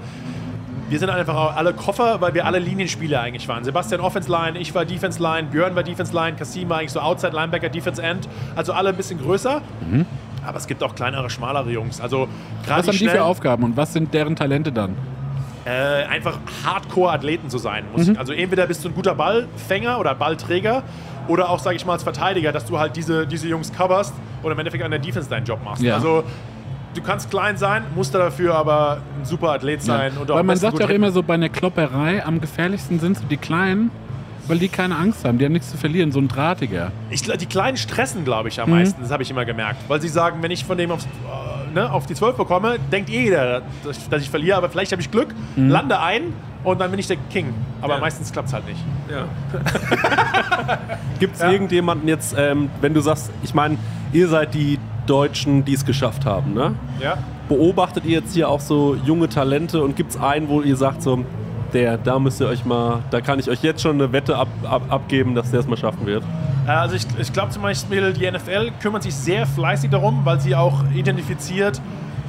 wir sind einfach alle Koffer, weil wir alle Linienspieler eigentlich waren. Sebastian Offense Line, ich war Defense Line, Björn war Defense Line, Kasim war eigentlich so Outside Linebacker, Defense End. Also alle ein bisschen größer. Mhm. Aber es gibt auch kleinere, schmalere Jungs. Also was haben die für Aufgaben und was sind deren Talente dann? Äh, einfach Hardcore-Athleten zu sein. Mhm. Also entweder bist du ein guter Ballfänger oder Ballträger oder auch, sage ich mal, als Verteidiger, dass du halt diese, diese Jungs coverst und im Endeffekt an der Defense deinen Job machst. Ja. Also du kannst klein sein, musst dafür aber ein super Athlet sein. Ja. weil man sagt ja auch immer so, bei einer Klopperei am gefährlichsten sind so die Kleinen, weil die keine Angst haben, die haben nichts zu verlieren, so ein Drahtiger. Ich, die Kleinen stressen, glaube ich, am mhm. meisten, das habe ich immer gemerkt. Weil sie sagen, wenn ich von dem aufs, äh, ne, auf die 12 bekomme, denkt eh jeder, dass, dass ich verliere, aber vielleicht habe ich Glück, mhm. lande ein und dann bin ich der King. Aber ja. meistens klappt es halt nicht. Ja. Gibt es ja. irgendjemanden jetzt, ähm, wenn du sagst, ich meine, ihr seid die Deutschen, die es geschafft haben. Ne? Ja. Beobachtet ihr jetzt hier auch so junge Talente und gibt es einen, wo ihr sagt, so, der, da müsst ihr euch mal, da kann ich euch jetzt schon eine Wette ab, ab, abgeben, dass der es mal schaffen wird? Äh, also ich, ich glaube zum Beispiel, die NFL kümmert sich sehr fleißig darum, weil sie auch identifiziert,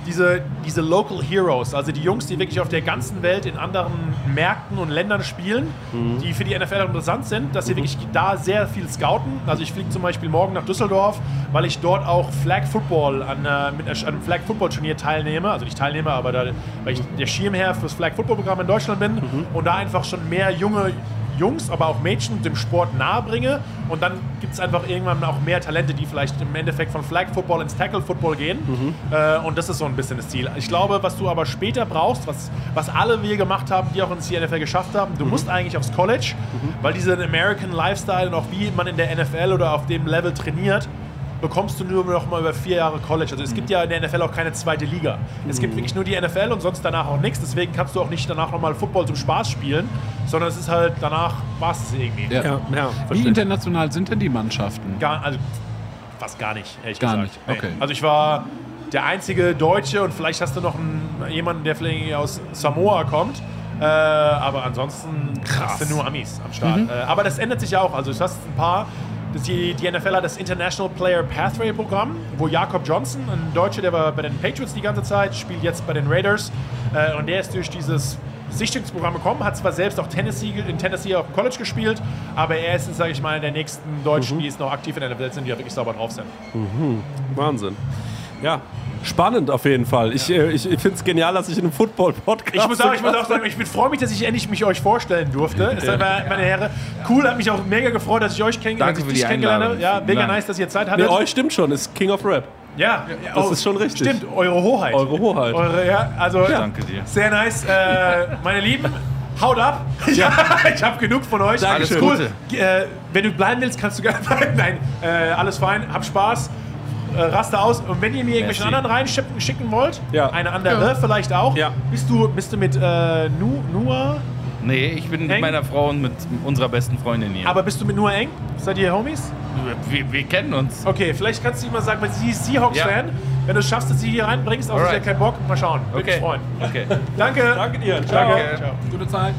diese, diese Local Heroes, also die Jungs, die wirklich auf der ganzen Welt in anderen Märkten und Ländern spielen, mhm. die für die NFL interessant sind, dass sie mhm. wirklich da sehr viel scouten. Also ich fliege zum Beispiel morgen nach Düsseldorf, weil ich dort auch Flag Football an, äh, mit einem Flag Football Turnier teilnehme. Also nicht teilnehme, aber da, weil ich der Schirmherr fürs Flag Football Programm in Deutschland bin mhm. und da einfach schon mehr junge Jungs, aber auch Mädchen dem Sport nahebringe. Und dann gibt es einfach irgendwann auch mehr Talente, die vielleicht im Endeffekt von Flag Football ins Tackle Football gehen. Mhm. Äh, und das ist so ein bisschen das Ziel. Ich glaube, was du aber später brauchst, was, was alle wir gemacht haben, die auch ins NFL geschafft haben, du mhm. musst eigentlich aufs College, mhm. weil dieser American Lifestyle und auch wie man in der NFL oder auf dem Level trainiert, bekommst du nur noch mal über vier Jahre College. Also es gibt ja in der NFL auch keine zweite Liga. Es gibt wirklich nur die NFL und sonst danach auch nichts. Deswegen kannst du auch nicht danach nochmal Football zum Spaß spielen, sondern es ist halt danach war es irgendwie. Ja. Ja, ja, Wie international sind denn die Mannschaften? Gar, also fast gar nicht, ehrlich gar gesagt. Nicht. Okay. Also ich war der einzige Deutsche und vielleicht hast du noch einen, jemanden, der vielleicht aus Samoa kommt. Äh, aber ansonsten Krass. hast du nur Amis am Start. Mhm. Äh, aber das ändert sich ja auch. Also du hast ein paar die, die NFL hat das International Player Pathway Programm, wo Jakob Johnson, ein Deutscher, der war bei den Patriots die ganze Zeit, spielt jetzt bei den Raiders äh, und der ist durch dieses Sichtungsprogramm gekommen, hat zwar selbst auch Tennessee, in Tennessee auf dem College gespielt, aber er ist, sage ich mal, der nächsten Deutschen, mhm. die es noch aktiv in der NFL sind, die ja wirklich sauber drauf sind. Mhm. Wahnsinn. Ja, Spannend auf jeden Fall. Ich, äh, ich, ich finde es genial, dass ich in einem Football-Podcast. Ich muss auch, ich muss auch sagen, ich freue mich, dass ich endlich mich euch vorstellen durfte. Das war, meine Herren, cool, hat mich auch mega gefreut, dass ich euch kennengelernt habe. Danke für die Einladung. Ja, mega nice, dass ihr Zeit hattet. Nee, euch stimmt schon, ist King of Rap. Ja, das oh, ist schon richtig. Stimmt, eure Hoheit. Eure Hoheit. Eure, ja, also, ja. Danke dir. Sehr nice. Äh, meine Lieben, haut ab. Ja, ich habe genug von euch. Alles cool. Äh, wenn du bleiben willst, kannst du gerne bleiben. Nein, äh, alles fein. Hab Spaß äh, Raster aus. Und wenn ihr mir irgendwelchen anderen reinschicken schicken wollt, ja. eine andere ja. vielleicht auch, ja. bist, du, bist du mit äh, nu, Nua? Nee, ich bin eng? mit meiner Frau und mit unserer besten Freundin hier. Aber bist du mit Nua eng? Seid ihr Homies? Wir, wir kennen uns. Okay, vielleicht kannst du ihm mal sagen, weil sie ist Seahawks-Fan. Ja. Wenn du es schaffst, dass sie hier reinbringst, aber sie hat keinen Bock, mal schauen. Würde okay. mich freuen. Okay. Danke. Danke dir. Ciao. Danke. Ciao. Gute Zeit.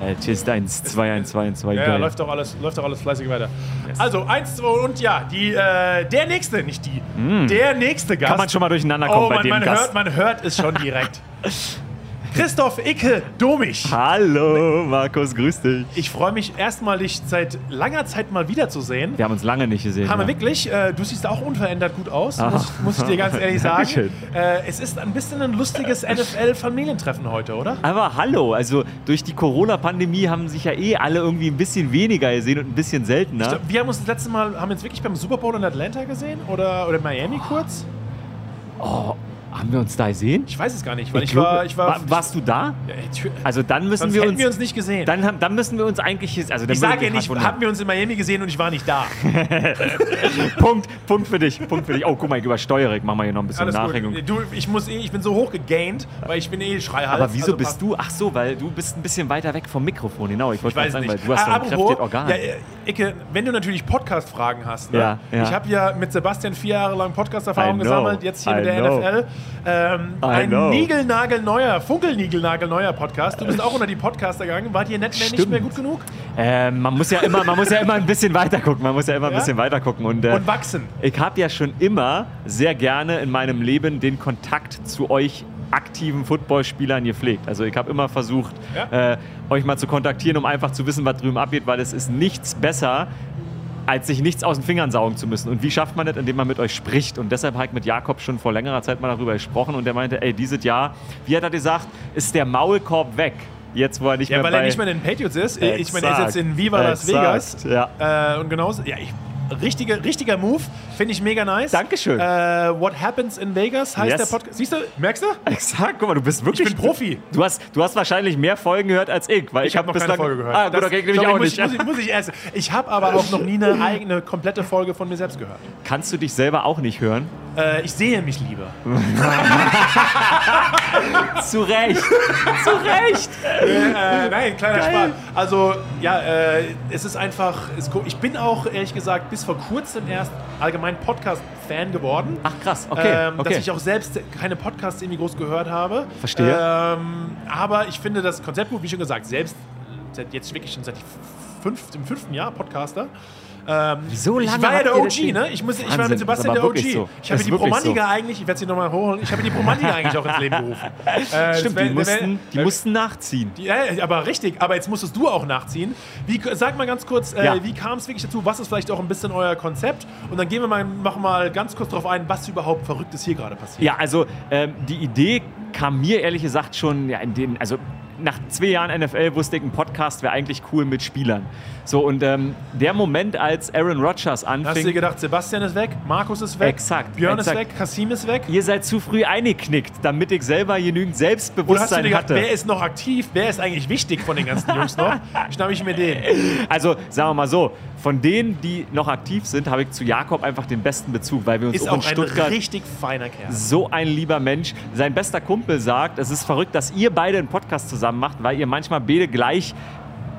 Äh, Test 1, 2, 1, 2, 1, 2. Ja, ja läuft, doch alles, läuft doch alles fleißig weiter. Yes. Also 1, 2 und ja, die, äh, der nächste, nicht die. Mm. Der nächste Gast. Kann man schon mal durcheinander kommen oh, bei man, dem man Gast. Hört, man hört es schon direkt. Christoph Icke Domich. Hallo, Markus, grüß dich. Ich freue mich erstmal, dich seit langer Zeit mal wiederzusehen. Wir haben uns lange nicht gesehen. Haben wir wirklich. Äh, du siehst auch unverändert gut aus, muss, muss, ich dir ganz ehrlich sagen. Äh, es ist ein bisschen ein lustiges NFL-Familientreffen heute, oder? Aber hallo, also durch die Corona-Pandemie haben sich ja eh alle irgendwie ein bisschen weniger gesehen und ein bisschen seltener. Glaub, wir haben uns das letzte Mal, haben wir uns wirklich beim Super Bowl in Atlanta gesehen oder, oder Miami oh. kurz? Oh, haben wir uns da gesehen? Ich weiß es gar nicht, weil ich, ich war, ich war, war. Warst du da? Also dann müssen wir uns. wir uns nicht gesehen. Dann, dann müssen wir uns eigentlich. Also ich sage ja nicht, haben wir uns in Miami gesehen und ich war nicht da. Punkt, Punkt für dich, Punkt für dich. Oh, guck mal, über Steuerung machen wir hier noch ein bisschen Nachhängung. Du, ich muss eh, ich bin so hoch gegaint, weil ich bin eh Schreihals. Aber wieso also bist du? Ach so, weil du bist ein bisschen weiter weg vom Mikrofon. Genau, ich wollte mal sagen, nicht. weil du hast ah, ein kräftiges Organ. Ja, äh, Icke, wenn du natürlich Podcast-Fragen hast, ne? ja, ja. ich habe ja mit Sebastian vier Jahre lang Podcast-Erfahrung gesammelt, jetzt hier I mit der know. NFL. Ähm, ein niegelnagelneuer, funkelniegelnagelneuer Podcast. Du bist auch unter die Podcaster gegangen. War dir Netman nicht mehr gut genug? Äh, man, muss ja immer, man muss ja immer ein bisschen weiter gucken. Man muss ja immer ein ja? bisschen weiter gucken. Und, äh, und wachsen. Ich habe ja schon immer sehr gerne in meinem Leben den Kontakt zu euch aktiven Footballspielern gepflegt. Also ich habe immer versucht, ja? äh, euch mal zu kontaktieren, um einfach zu wissen, was drüben abgeht, weil es ist nichts besser, als sich nichts aus den Fingern saugen zu müssen. Und wie schafft man das, indem man mit euch spricht? Und deshalb habe ich mit Jakob schon vor längerer Zeit mal darüber gesprochen und der meinte, ey, dieses Jahr, wie hat er gesagt, ist der Maulkorb weg. Jetzt, wo er nicht ja, mehr weil er nicht mehr in den Patriots ist. Exakt. Ich meine, er ist jetzt in Viva Las Vegas. Ja. Äh, und genauso, ja, ich richtiger, richtiger Move. Finde ich mega nice. Dankeschön. Äh, What Happens in Vegas heißt yes. der Podcast. Siehst du, merkst du? Exakt, guck mal, du bist wirklich. Ich bin Profi. Du hast, du hast wahrscheinlich mehr Folgen gehört als ich, weil ich, ich habe hab noch keine Folge gehört. Ah, gut, okay, ich auch muss, nicht. Muss ich, muss ich erst. Ich habe aber auch noch nie eine eigene komplette Folge von mir selbst gehört. Kannst du dich selber auch nicht hören? Äh, ich sehe mich lieber. Zu Recht. Zu Recht. Äh, nein, kleiner Geil. Spaß. Also, ja, äh, es ist einfach. Es, ich bin auch, ehrlich gesagt, bis vor kurzem erst allgemein Podcast-Fan geworden. Ach, krass. Okay, ähm, okay. Dass ich auch selbst keine Podcasts irgendwie groß gehört habe. Verstehe. Ähm, aber ich finde das Konzept gut, wie schon gesagt, selbst seit jetzt wirklich schon seit fünf, im fünften Jahr Podcaster. Ähm, so lange ich war ja der OG, ne? Ich, muss, ich war mit Sebastian der OG. So. Ich habe die Promantiga so. eigentlich, ich werde sie nochmal holen, ich habe die Promantiga eigentlich auch ins Leben gerufen. Äh, Stimmt, wär, die, mussten, die mussten nachziehen. Die, äh, aber richtig, aber jetzt musstest du auch nachziehen. Wie, sag mal ganz kurz, äh, ja. wie kam es wirklich dazu? Was ist vielleicht auch ein bisschen euer Konzept? Und dann gehen wir mal, machen mal ganz kurz darauf ein, was überhaupt Verrücktes hier gerade passiert. Ja, also ähm, die Idee kam mir ehrlich gesagt schon ja, in den, also nach zwei Jahren NFL wusste ich, ein Podcast wäre eigentlich cool mit Spielern. So, und ähm, der Moment, als Aaron Rodgers anfing. Hast du dir gedacht, Sebastian ist weg, Markus ist weg, exakt, Björn exakt. ist weg, Kasim ist weg? Ihr seid zu früh eingeknickt, damit ich selber genügend Selbstbewusstsein Oder hast du dir gedacht, hatte. wer ist noch aktiv, wer ist eigentlich wichtig von den ganzen Jungs noch? Schnapp ich mir den. Also, sagen wir mal so, von denen, die noch aktiv sind, habe ich zu Jakob einfach den besten Bezug, weil wir uns Ist auch in auch ein Stuttgart richtig feiner Kerl. so ein lieber Mensch. Sein bester Kumpel sagt, es ist verrückt, dass ihr beide einen Podcast zusammen macht, weil ihr manchmal beide gleich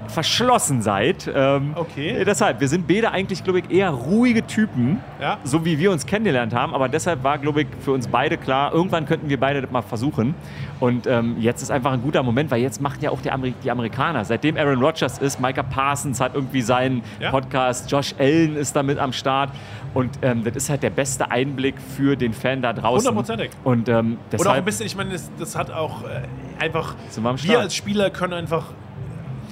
verschlossen seid. Ähm, Okay. Deshalb, wir sind beide eigentlich, glaube ich, eher ruhige Typen, Ja. so wie wir uns kennengelernt haben. Aber deshalb war, glaube ich, für uns beide klar, irgendwann könnten wir beide das mal versuchen. Und ähm, jetzt ist einfach ein guter Moment, weil jetzt machen ja auch die, Ameri die Amerikaner. Seitdem Aaron Rodgers ist, Micah Parsons hat irgendwie seinen Ja. Podcast, Josh Allen ist damit am Start. Und ähm, das ist halt der beste Einblick für den Fan da draußen. Hundertprozentig. Und ähm, Oder auch deshalb ein bisschen, ich meine, das, das hat auch äh, einfach, wir als Spieler können einfach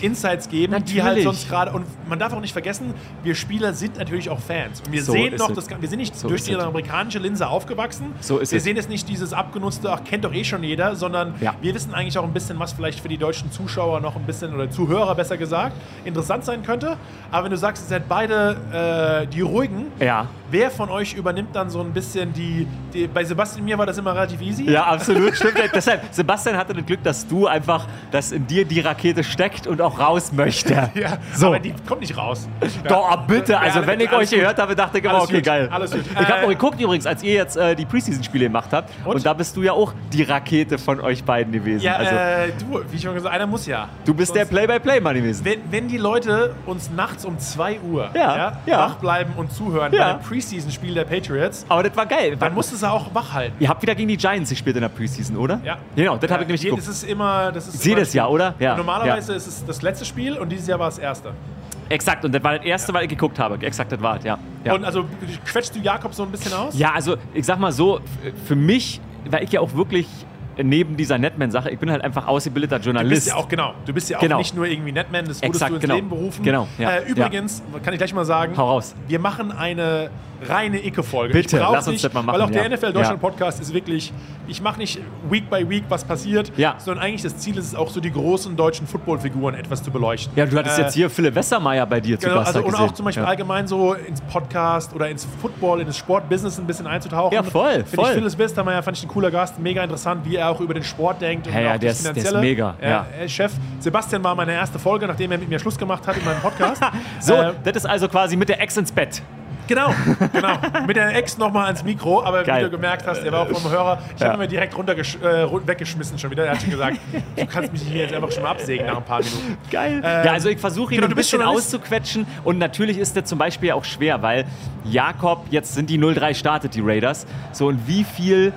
Insights geben, die Natürlich. halt sonst gerade, und man darf auch nicht vergessen, wir Spieler sind natürlich auch Fans. Und wir So sehen noch, es. das, wir sind nicht So durch die es. amerikanische Linse aufgewachsen. So ist wir es. sehen jetzt nicht dieses abgenutzte, ach, kennt doch eh schon jeder, sondern Ja. wir wissen eigentlich auch ein bisschen, was vielleicht für die deutschen Zuschauer noch ein bisschen, oder Zuhörer besser gesagt, interessant sein könnte. Aber wenn du sagst, ihr seid beide äh, die Ruhigen, ja. Wer von euch übernimmt dann so ein bisschen die, die bei Sebastian und mir war das immer relativ easy. Ja, absolut, stimmt. Deshalb, Sebastian hatte das Glück, dass du einfach, dass in dir die Rakete steckt und auch raus möchte. Ja, So. aber die kommt nicht raus. Doch, ah, bitte. Also, Ja, wenn ich euch gehört habe, dachte ich immer, okay, gut, geil. alles gut. Ich habe Äh, auch geguckt übrigens, als ihr jetzt äh, die Preseason-Spiele gemacht habt. Und? Und? da bist du ja auch die Rakete von euch beiden gewesen. Ja, also, äh, du, wie schon gesagt, einer muss ja. du bist der Sonst- Play-by-Play-Mann gewesen. Wenn, wenn die Leute uns nachts um 2 Uhr Ja, ja. wach bleiben und zuhören Ja. bei dem Preseason-Spiel der Patriots, Aber das war geil. dann musst du auch wach halten. ihr habt wieder gegen die Giants gespielt in der Preseason, oder? Ja. Genau, das habe ich nämlich geguckt. Das ist immer. Das ist Ich sehe immer das ja, oder? Ja. Normalerweise ist es das letzte Spiel und dieses Jahr war es das erste. Exakt, und das war das erste, weil ich geguckt habe. Exakt, das war es, ja. ja. Und also quetschst du Jakob so ein bisschen aus? Ja, also ich sag mal so, für mich, weil ich ja auch wirklich neben dieser Netman-Sache, ich bin halt einfach ausgebildeter Du Journalist. bist ja auch, genau, du bist ja auch Genau. nicht nur irgendwie Netman, das wurdest Exakt, du ins genau. Leben berufen. Genau, ja, Äh, übrigens, kann ich gleich mal sagen, Hau raus. wir machen eine reine Icke-Folge. Bitte, lass uns nicht, das mal machen, Weil auch der ja. NFL Deutschland Ja. Podcast ist wirklich, ich mache nicht Week by Week, was passiert, Ja. sondern eigentlich das Ziel ist es auch so, die großen deutschen Footballfiguren etwas zu beleuchten. ja, du hattest Äh, jetzt hier Philipp Westermeier bei dir zu Genau, Gast also, und auch zum Beispiel allgemein so ins Podcast oder ins Football, in das Sportbusiness ein bisschen einzutauchen. Ja, voll, Finde voll. ich Phyllis Westermeier fand ich ein cooler Gast, mega interessant, wie er auch über den Sport denkt. und Ja, ja, auch der das ist- der ist Finanzielle. mega, ist Chef. Sebastian war meine erste Folge, nachdem er mit mir Schluss gemacht hat in meinem Podcast. So, Äh, das ist also quasi mit der Ex ins Bett. Genau, genau. Mit der Ex nochmal ans Mikro, aber Geil. wie du gemerkt hast, er war auch vom Hörer. Ich Ja. habe ihn mir direkt runtergesch äh, weggeschmissen schon wieder. Er hat schon gesagt, du kannst mich hier jetzt einfach schon mal absägen nach ein paar Minuten. Geil. Ähm, ja, also ich versuche ihn genau, ein bisschen auszuquetschen und natürlich ist das zum Beispiel auch schwer, weil Jakob, jetzt sind die 0-3 startet, die Raiders. So und wie viel,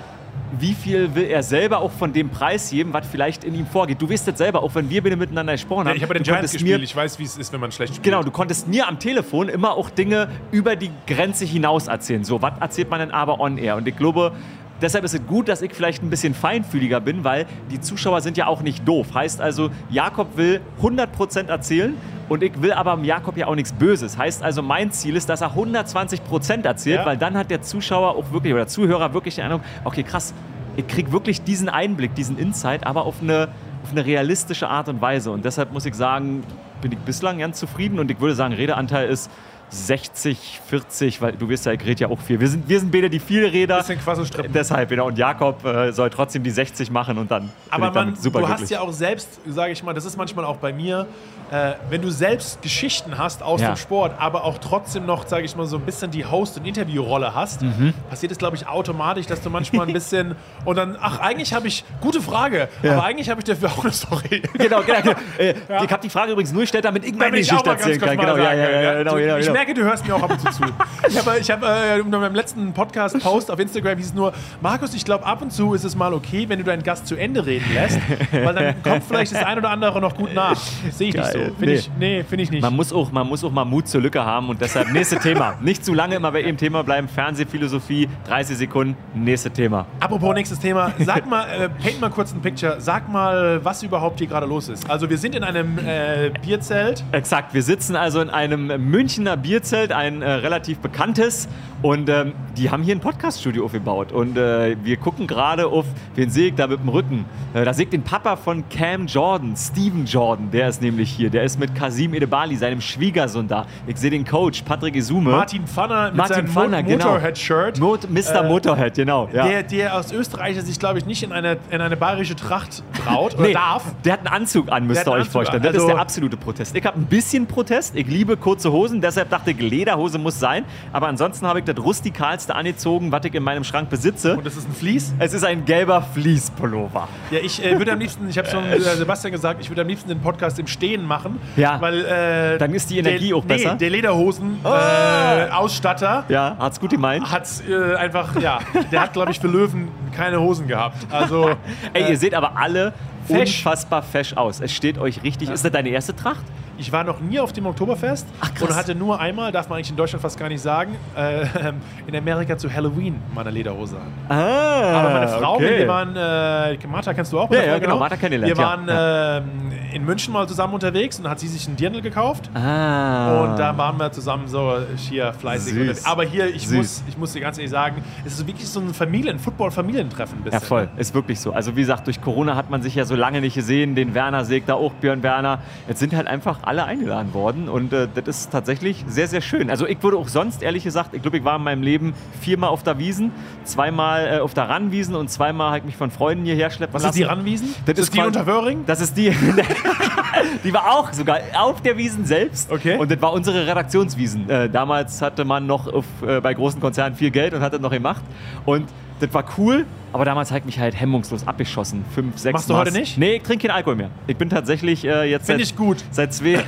wie viel will er selber auch von dem Preis geben, was vielleicht in ihm vorgeht? Du weißt das selber, auch wenn wir bitte miteinander gesprochen Ja, haben. ich habe den Giants gespielt, ich weiß, wie es ist, wenn man schlecht spielt. Genau, du konntest mir am Telefon immer auch Dinge über die Grenze hinaus erzählen. So, was erzählt man denn aber on air? Und ich glaube, deshalb ist es gut, dass ich vielleicht ein bisschen feinfühliger bin, weil die Zuschauer sind ja auch nicht doof. Heißt also, Jakob will 100% erzählen und ich will aber am Jakob ja auch nichts Böses. Heißt also, mein Ziel ist, dass er 120% erzählt, Ja. weil dann hat der Zuschauer auch wirklich oder Zuhörer wirklich die Eindruck, okay, krass, ich kriege wirklich diesen Einblick, diesen Insight, aber auf eine, auf eine realistische Art und Weise. Und deshalb muss ich sagen, bin ich bislang ganz zufrieden und ich würde sagen, Redeanteil ist 60, 40, weil du wirst ja, ich rede ja auch viel. Wir sind, wir sind beide die Vielreder. Bisschen Quasselstrippen. Deshalb, genau. Und Jakob äh, soll trotzdem die 60 machen und dann Aber man, super du glücklich. hast ja auch selbst, sage ich mal, das ist manchmal auch bei mir, äh, wenn du selbst Geschichten hast aus Ja. dem Sport, aber auch trotzdem noch, sage ich mal, so ein bisschen die Host- und Interviewrolle hast, Mhm. passiert es, glaube ich, automatisch, dass du manchmal ein bisschen und dann, ach, eigentlich habe ich, gute Frage, aber eigentlich habe ich dafür auch eine Story. Genau, genau. genau. Äh, Ich habe die Frage übrigens nur gestellt, Damit ich auch Geschichte erzählen kann. Genau, ja, ja, ja, genau, genau, Ich genau. merke, du hörst mir auch ab und zu zu. Ich habe ich hab, äh, unter meinem letzten Podcast-Post auf Instagram hieß es nur, Markus, ich glaube, ab und zu ist es mal okay, wenn du deinen Gast zu Ende reden lässt, weil dann kommt vielleicht das ein oder andere noch gut nach. Sehe ich nicht so. Geil. Finde Nee. ich, nee, finde ich nicht. Man muss, auch, man muss auch mal Mut zur Lücke haben und deshalb nächste Thema. Nicht zu lange immer bei dem Thema bleiben. Fernsehphilosophie, 30 Sekunden, nächste Thema. Apropos nächstes Thema, sag mal, äh, paint mal kurz ein Picture, sag mal, was überhaupt hier gerade los ist. Also wir sind in einem äh, Bierzelt. Exakt, wir sitzen also in einem Münchner Bierzelt, ein äh, relativ bekanntes. Und ähm, die haben hier ein Podcaststudio aufgebaut. Und äh, wir gucken gerade auf, wen sehe ich da mit dem Rücken? Äh, da sehe ich den Papa von Cam Jordan, Steven Jordan. Der ist nämlich hier. Der ist mit Kasim Edebali, seinem Schwiegersohn da. Ich sehe den Coach, Patrick Isume. Martin Pfanner mit Martin seinem Pfanner, genau. Motorhead-Shirt. Mot Mr. Äh, Motorhead, genau. Ja. Der, der aus Österreich sich, glaube ich, nicht in eine, in eine bayerische Tracht traut oder Nee, darf. Der hat einen Anzug an, müsst ihr euch vorstellen. an. Das ist Also- der absolute Protest. Ich habe ein bisschen Protest. Ich liebe kurze Hosen, deshalb dachte ich, Lederhose muss sein. Aber ansonsten habe ich das rustikalste angezogen, was ich in meinem Schrank besitze. Und das ist ein Vlies. Es ist ein gelber Fleece-Pullover. Ja, ich äh, würde am liebsten, ich habe schon äh, Sebastian gesagt, ich würde am liebsten den Podcast im Stehen machen. Ja. Weil, äh, Dann ist die Energie der, auch besser. Nee, der Lederhosen-Ausstatter Ja, hat's gut gemeint. hat äh, einfach, ja, der hat, glaube ich, für Löwen keine Hosen gehabt. Also, Ey, ihr seht aber alle fesch. unfassbar fesch aus. Es steht euch richtig. Ist das deine erste Tracht? Ich war noch nie auf dem Oktoberfest und hatte nur einmal, darf man eigentlich in Deutschland fast gar nicht sagen, äh, in Amerika zu Halloween meine Lederhose an. Ah, Aber meine Frau, okay. wir waren, äh, Martha kennst du auch? Ja, ja, Frau, genau, Martha kennengelernt, Wir ja. waren ähm, in München mal zusammen unterwegs und hat sie sich einen Dirndl gekauft. Ah. Und da waren wir zusammen so hier fleißig. Süß. Aber hier, ich Süß. muss, ich muss dir ganz ehrlich sagen, es ist wirklich so ein Familien-, Football-Familientreffen. Ja, voll. ne? Ist wirklich so. Also wie gesagt, durch Corona hat man sich ja so lange nicht gesehen. Den Werner da auch, Björn Werner. Jetzt sind halt einfach alle eingeladen worden und äh, das ist tatsächlich sehr, sehr schön. Also ich würde auch sonst, ehrlich gesagt, ich glaube, ich war in meinem Leben viermal auf der Wiesen, zweimal äh, auf der Rannwiesen und zweimal ich mich von Freunden hierher schleppen Was lassen. ist die Rannwiesen? Das ist die unter Wöhring? Das ist die. die war auch sogar auf der Wiesen selbst. Okay. Und das war unsere Redaktionswiesen. Äh, damals hatte man noch auf, äh, bei großen Konzernen viel Geld und hat das noch gemacht. Und das war cool, aber damals hat mich halt hemmungslos abgeschossen. Fünf, sechs Machst du Mal. heute nicht? Nee, ich trinke keinen Alkohol mehr. Ich bin tatsächlich äh, jetzt Finde seit, ich gut. seit zwei,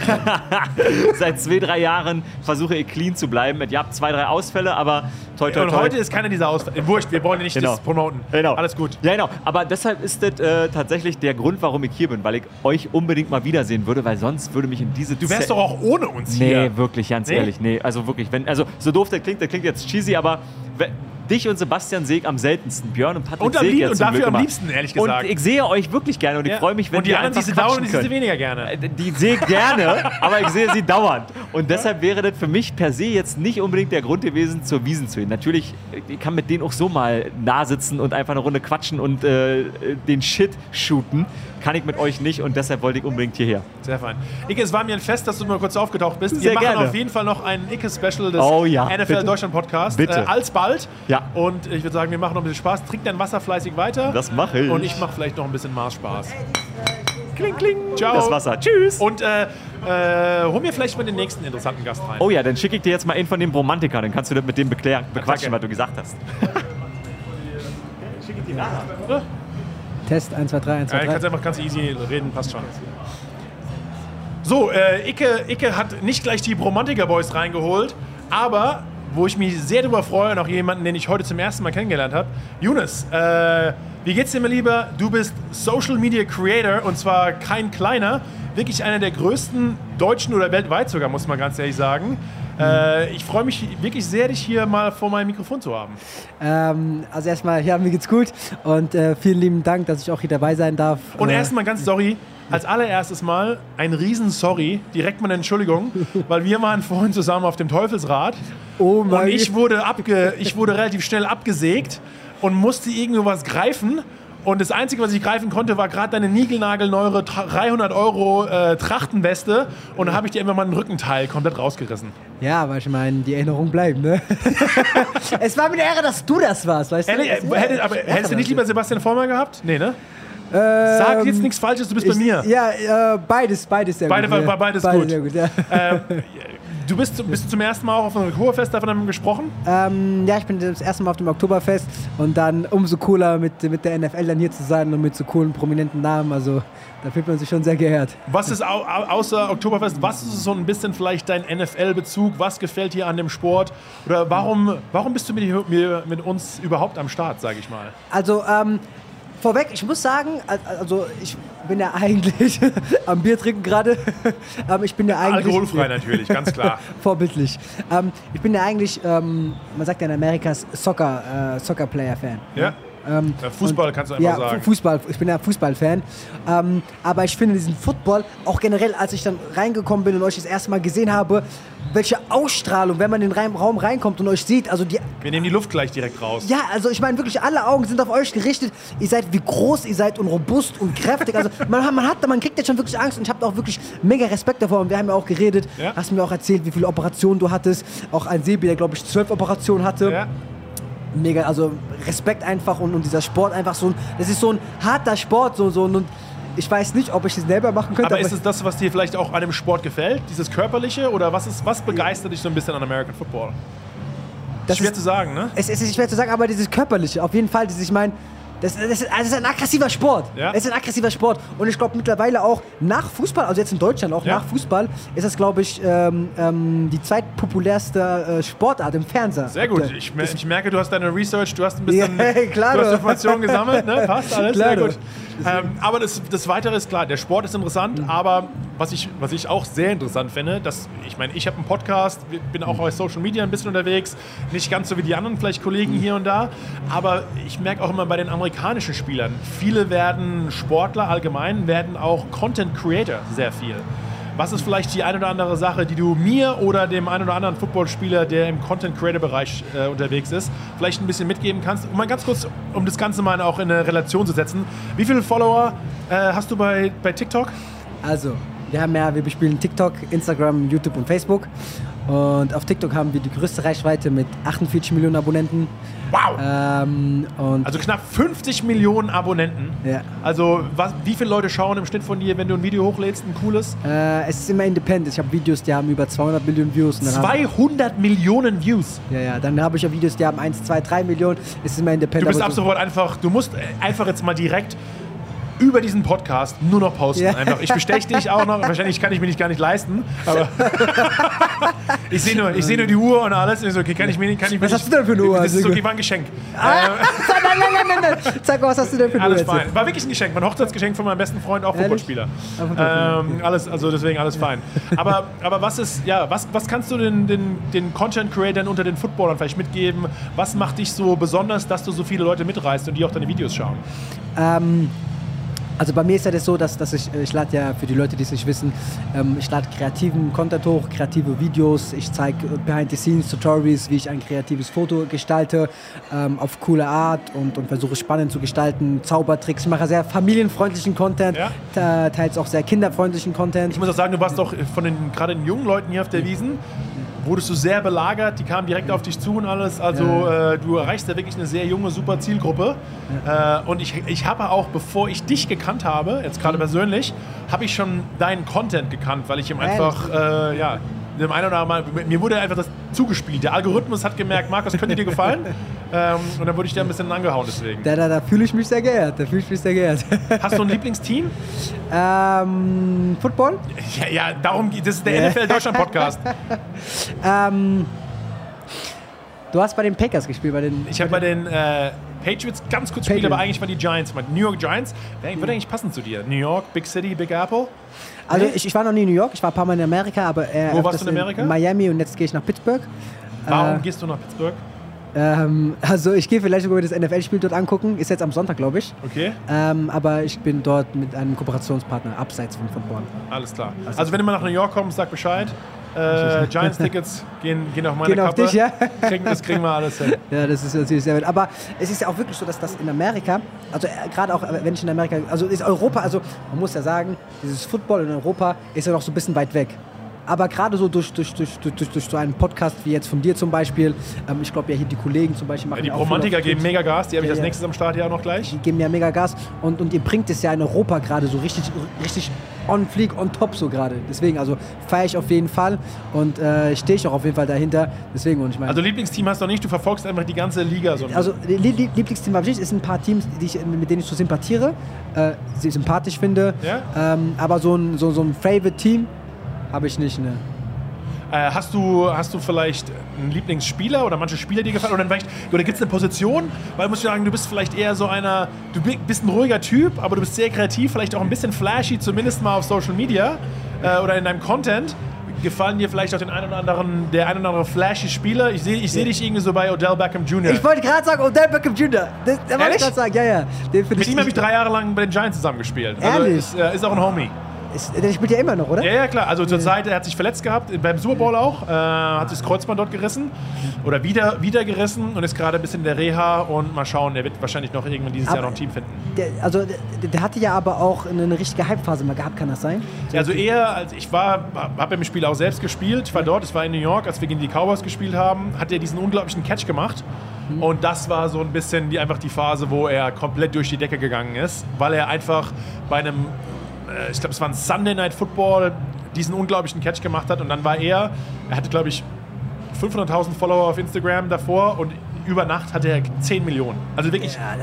seit zwei, drei Jahren versuche ich clean zu bleiben. Ihr habt zwei, drei Ausfälle, aber toi, toi, Und toi. heute ist keiner dieser Ausfälle. Wurscht, wir wollen ja nicht Genau. das promoten. Genau. Alles gut. Ja, genau. Aber deshalb ist das äh, tatsächlich der Grund, warum ich hier bin, weil ich euch unbedingt mal wiedersehen würde, weil sonst würde mich in diese Du wärst doch auch ohne uns Nee, hier. wirklich, ganz Nee? ehrlich. Nee, also wirklich. Wenn, also so doof der klingt, der klingt jetzt cheesy, aber dich und Sebastian ich am seltensten. Björn und Patrick Und, lieb- ja und zum dafür Glück am immer. liebsten, ehrlich gesagt. Und ich sehe euch wirklich gerne und ich Ja. freue mich, wenn Und die wir anderen, die einfach sie dauern, quatschen die du können. weniger gerne. Äh, Die sehe ich gerne, aber ich sehe sie dauernd. Und deshalb wäre das für mich per se jetzt nicht unbedingt der Grund gewesen, zur Wiesen zu gehen. Natürlich, ich kann mit denen auch so mal nah sitzen und einfach eine Runde quatschen und äh, den Shit shooten. Kann ich mit euch nicht und deshalb wollte ich unbedingt hierher. Sehr fein. Icke, es war mir ein Fest, dass du mal kurz aufgetaucht bist. Sehr Wir machen gerne. auf jeden Fall noch ein Icke-Special des Oh ja, NFL bitte. Deutschland Podcast. Bitte. Äh, alsbald. Ja. Und ich würde sagen, wir machen noch ein bisschen Spaß. Trink dein Wasser fleißig weiter. Das mache ich. Und ich mache vielleicht noch ein bisschen Mars Spaß. Kling, kling. Ciao. Das Wasser. Tschüss. Und äh, äh, hol mir vielleicht mal den nächsten interessanten Gast rein. Oh ja, dann schicke ich dir jetzt mal einen von den Bromantikern, dann kannst du das mit dem beklären, bequatschen, was du gesagt hast. Test 1, 2, 3, 1, 2, Ja, 3. kannst einfach ganz easy reden, passt schon. So, äh, Icke, Icke hat nicht gleich die Bromantiker Boys reingeholt, aber wo ich mich sehr darüber freue, noch jemanden, den ich heute zum ersten Mal kennengelernt habe. Younes, äh, wie geht's dir, mein Lieber? Du bist Social Media Creator und zwar kein kleiner, wirklich einer der größten Deutschen oder weltweit sogar, muss man ganz ehrlich sagen. Äh, ich freue mich wirklich sehr, dich hier mal vor meinem Mikrofon zu haben. Ähm, also erstmal, ja, mir geht's gut und äh, vielen lieben Dank, dass ich auch hier dabei sein darf. Und äh, erstmal ganz sorry, als allererstes Mal ein riesen Sorry, direkt mal eine Entschuldigung, weil wir waren vorhin zusammen auf dem Teufelsrad oh mein und ich wurde, abge, ich wurde relativ schnell abgesägt und musste irgendwo was greifen. Und das Einzige, was ich greifen konnte, war gerade deine niegelnagelneure 300 Euro äh, Trachtenweste. Und da habe ich dir einfach mal ein Rückenteil komplett rausgerissen. Ja, weil ich meine, die Erinnerung bleibt, ne? es war mir eine Ehre, dass du das warst, weißt du? Ehrlich, äh, hätte, aber hättest du nicht lieber Sebastian Vollmer gehabt? Nee, ne? Ähm, Sag jetzt nichts Falsches, du bist bei ich, mir. Ja, äh, beides, beides sehr Beide- gut. ja. beides Beide gut. Gut ja. Ähm, du bist, bist du zum ersten Mal auch auf einem Oktoberfest davon gesprochen? Ähm, ja, ich bin das erste Mal auf dem Oktoberfest und dann umso cooler mit, mit der NFL dann hier zu sein und mit so coolen, prominenten Namen. Also da fühlt man sich schon sehr geehrt. Was ist au au außer Oktoberfest, was ist so ein bisschen vielleicht dein NFL-Bezug? Was gefällt dir an dem Sport? Oder warum, warum bist du mit, mit uns überhaupt am Start, sage ich mal? Also, ähm, vorweg, ich muss sagen, al- also ich bin ja eigentlich am Bier trinken gerade. ähm, ich bin ja eigentlich. Alkoholfrei natürlich, ganz klar. Vorbildlich. Ähm, ich bin ja eigentlich, ähm, man sagt ja in Amerika, Soccer, äh, Soccer-Player-Fan. Ja. Ähm, Fußball und, kannst du einfach ja, sagen. Fußball, ich bin ja Fußballfan. Ähm, aber ich finde diesen Football, auch generell, als ich dann reingekommen bin und euch das erste Mal gesehen habe, welche Ausstrahlung, wenn man in den Raum reinkommt und euch sieht, also die... Wir nehmen die Luft gleich direkt raus. Ja, also ich meine wirklich, alle Augen sind auf euch gerichtet. Ihr seid, wie groß ihr seid und robust und kräftig. Also man, man, hat, man kriegt jetzt schon wirklich Angst und ich habe auch wirklich mega Respekt davor. Und wir haben ja auch geredet, ja. hast mir auch erzählt, wie viele Operationen du hattest. Auch ein Sebi, der glaube ich zwölf Operationen hatte. Ja mega, also Respekt einfach und, und dieser Sport einfach so, das ist so ein harter Sport, so, so und ich weiß nicht, ob ich es selber machen könnte. Aber, aber ist es das, was dir vielleicht auch an dem Sport gefällt? Dieses Körperliche? Oder was, ist, was begeistert dich so ein bisschen an American Football? Das schwer ist, zu sagen, ne? Es, es ist schwer zu sagen, aber dieses Körperliche, auf jeden Fall. Dieses, ich meine, das, das, ist, das, ist, ein aggressiver Sport. Ja. Es ist ein aggressiver Sport. Und ich glaube mittlerweile auch nach Fußball, also jetzt in Deutschland auch ja. nach Fußball, ist das, glaube ich, ähm, ähm, die zweitpopulärste äh, Sportart im Fernsehen. Sehr gut. Ich, ich, merke, du hast deine Research, du hast ein bisschen ja, klar, du hast Informationen gesammelt. Ne? Passt alles. Klar, Sehr gut. Ähm, aber das, das Weitere ist klar, der Sport ist interessant, mhm. aber was ich, was ich auch sehr interessant finde, dass, ich meine, ich habe einen Podcast, bin auch auf Social Media ein bisschen unterwegs, nicht ganz so wie die anderen vielleicht Kollegen mhm. hier und da, aber ich merke auch immer bei den amerikanischen Spielern, viele werden Sportler allgemein, werden auch Content Creator sehr viel. Was ist vielleicht die eine oder andere Sache, die du mir oder dem einen oder anderen Footballspieler, der im Content Creator Bereich äh, unterwegs ist, vielleicht ein bisschen mitgeben kannst? Um mal ganz kurz, um das Ganze mal auch in eine Relation zu setzen. Wie viele Follower äh, hast du bei, bei TikTok? Also, wir haben ja, wir bespielen TikTok, Instagram, YouTube und Facebook. Und auf TikTok haben wir die größte Reichweite mit 48 Millionen Abonnenten. Wow! Ähm, also knapp 50 Millionen Abonnenten. Ja. Also was, wie viele Leute schauen im Schnitt von dir, wenn du ein Video hochlädst, ein cooles? Äh, es ist immer independent. Ich habe Videos, die haben über 200 Millionen Views. 200 Millionen Views? Ja, ja. Dann habe ich auch Videos, die haben 1, 2, 3 Millionen. Es ist immer independent. Du bist ab sofort einfach, du musst einfach jetzt mal direkt über diesen Podcast nur noch posten. Ja. Einfach. Ich besteche dich auch noch. Wahrscheinlich kann ich mir nicht gar nicht leisten. Aber ich sehe nur, seh nur die Uhr und alles. Ich so, okay, kann ich mir, kann ich mir was hast du denn für eine Uhr? Das ist okay, war ein Geschenk. Ah, äh, nein, nein, nein, nein, nein. Sag mal, was hast du denn für eine Uhr? Alles fein. War wirklich ein Geschenk. Mein Hochzeitsgeschenk von meinem besten Freund, auch Footballspieler. Ähm, alles, also deswegen alles fein. Aber, aber was ist, ja, was, was kannst du den, den, den Content Creatern unter den Footballern vielleicht mitgeben? Was macht dich so besonders, dass du so viele Leute mitreißt und die auch deine Videos schauen? Ähm, also bei mir ist ja das so, dass, dass ich, ich lade ja für die Leute, die es nicht wissen, ähm, ich lade kreativen Content hoch, kreative Videos, ich zeige Behind-the-Scenes-Tutorials, wie ich ein kreatives Foto gestalte, ähm, auf coole Art und, und versuche spannend zu gestalten, Zaubertricks. Ich mache sehr familienfreundlichen Content, ja. teils auch sehr kinderfreundlichen Content. Ich muss auch sagen, du warst doch von den gerade den jungen Leuten hier auf der Wiesen, wurdest du sehr belagert, die kamen direkt auf dich zu und alles. Also ja. äh, du erreichst ja wirklich eine sehr junge, super Zielgruppe. Ja. Äh, und ich, ich habe auch, bevor ich dich gekannt habe, jetzt gerade mhm. persönlich, habe ich schon deinen Content gekannt, weil ich ihm einfach, äh, ja, dem einen oder anderen Mal, mir wurde einfach das zugespielt. Der Algorithmus hat gemerkt, Markus, könnte dir gefallen? ähm, und dann wurde ich dir ein bisschen angehauen deswegen. Da, da, da fühle ich mich sehr geehrt. Da fühle ich mich sehr geehrt. Hast du ein Lieblingsteam? Ähm, Football? Ja, ja, darum geht Das ist der NFL Deutschland Podcast. ähm, du hast bei den Packers gespielt, bei den. Ich habe bei den äh, Patriots ganz kurz gespielt, aber eigentlich waren die Giants. New York Giants. Würde eigentlich passen zu dir. New York, Big City, Big Apple. Also ich, ich war noch nie in New York, ich war ein paar Mal in Amerika, aber äh, Wo warst du in Amerika? In Miami und jetzt gehe ich nach Pittsburgh. Warum äh, gehst du nach Pittsburgh? Ähm, also ich gehe vielleicht sogar das NFL-Spiel dort angucken. Ist jetzt am Sonntag, glaube ich. Okay. Ähm, aber ich bin dort mit einem Kooperationspartner abseits von, von Bonn. Alles klar. Also, also wenn du mal nach New York kommst, sag Bescheid. Äh, Giants-Tickets gehen, gehen auf meine gehen Kappe. Auf dich, ja? kriegen, das kriegen wir alles hin. Ja, das ist natürlich sehr gut. Aber es ist ja auch wirklich so, dass das in Amerika, also äh, gerade auch äh, wenn ich in Amerika, also ist Europa, also man muss ja sagen, dieses Football in Europa ist ja noch so ein bisschen weit weg aber gerade so durch, durch, durch, durch, durch so einen Podcast wie jetzt von dir zum Beispiel, ähm, ich glaube ja hier die Kollegen zum Beispiel machen ja, Die Romantiker geben mega Gas, die habe ich ja, als nächstes am Start ja auch noch gleich. Die geben ja mega Gas und, und ihr bringt es ja in Europa gerade so richtig, richtig on fleek, on top so gerade. Deswegen, also feiere ich auf jeden Fall und äh, stehe ich auch auf jeden Fall dahinter. Deswegen, und ich meine. Also Lieblingsteam hast du nicht, du verfolgst einfach die ganze Liga so. Also Lieblingsteam habe ich nicht, es sind ein paar Teams, die ich, mit denen ich so sympathiere, äh, sie sympathisch finde. Ja? Ähm, aber so ein, so, so ein Favorite-Team habe ich nicht, ne. Äh, hast, du, hast du vielleicht einen Lieblingsspieler oder manche Spieler, die dir gefallen? Oder, oder gibt es eine Position? Weil du musst sagen, du bist vielleicht eher so einer, du bist ein ruhiger Typ, aber du bist sehr kreativ, vielleicht auch ein bisschen flashy, zumindest mal auf Social Media äh, oder in deinem Content. gefallen dir vielleicht auch den einen oder anderen, der ein oder andere flashy Spieler? Ich sehe ich seh dich irgendwie so bei Odell Beckham Jr. Ich wollte gerade sagen, Odell Beckham Jr. Das, das wollte ich gerade sagen, ja, ja. Den Mit ihm habe ich drei Jahre lang bei den Giants zusammengespielt. Also Ehrlich? Also ist, ist auch ein Homie. Ist, der spielt ja immer noch, oder? Ja, ja, klar. Also zur Zeit, er hat sich verletzt gehabt, beim Super Bowl auch, äh, hat sich das Kreuzband dort gerissen oder wieder, wieder gerissen und ist gerade ein bisschen in der Reha und mal schauen, der wird wahrscheinlich noch irgendwann dieses aber Jahr noch ein Team finden. Der, also der, der, hatte ja aber auch eine richtige Hype-Phase mal gehabt, kann das sein? Ja, also eher, als ich war, habe im Spiel auch selbst gespielt, ich war dort, es war in New York, als wir gegen die Cowboys gespielt haben, hat er diesen unglaublichen Catch gemacht. Mhm. Und das war so ein bisschen die, einfach die Phase, wo er komplett durch die Decke gegangen ist, weil er einfach bei einem ich glaube, es war ein Sunday Night Football, diesen unglaublichen Catch gemacht hat. Und dann war er, er hatte, glaube ich, 500.000 Follower auf Instagram davor und über Nacht hatte er 10 Millionen. Also wirklich ja,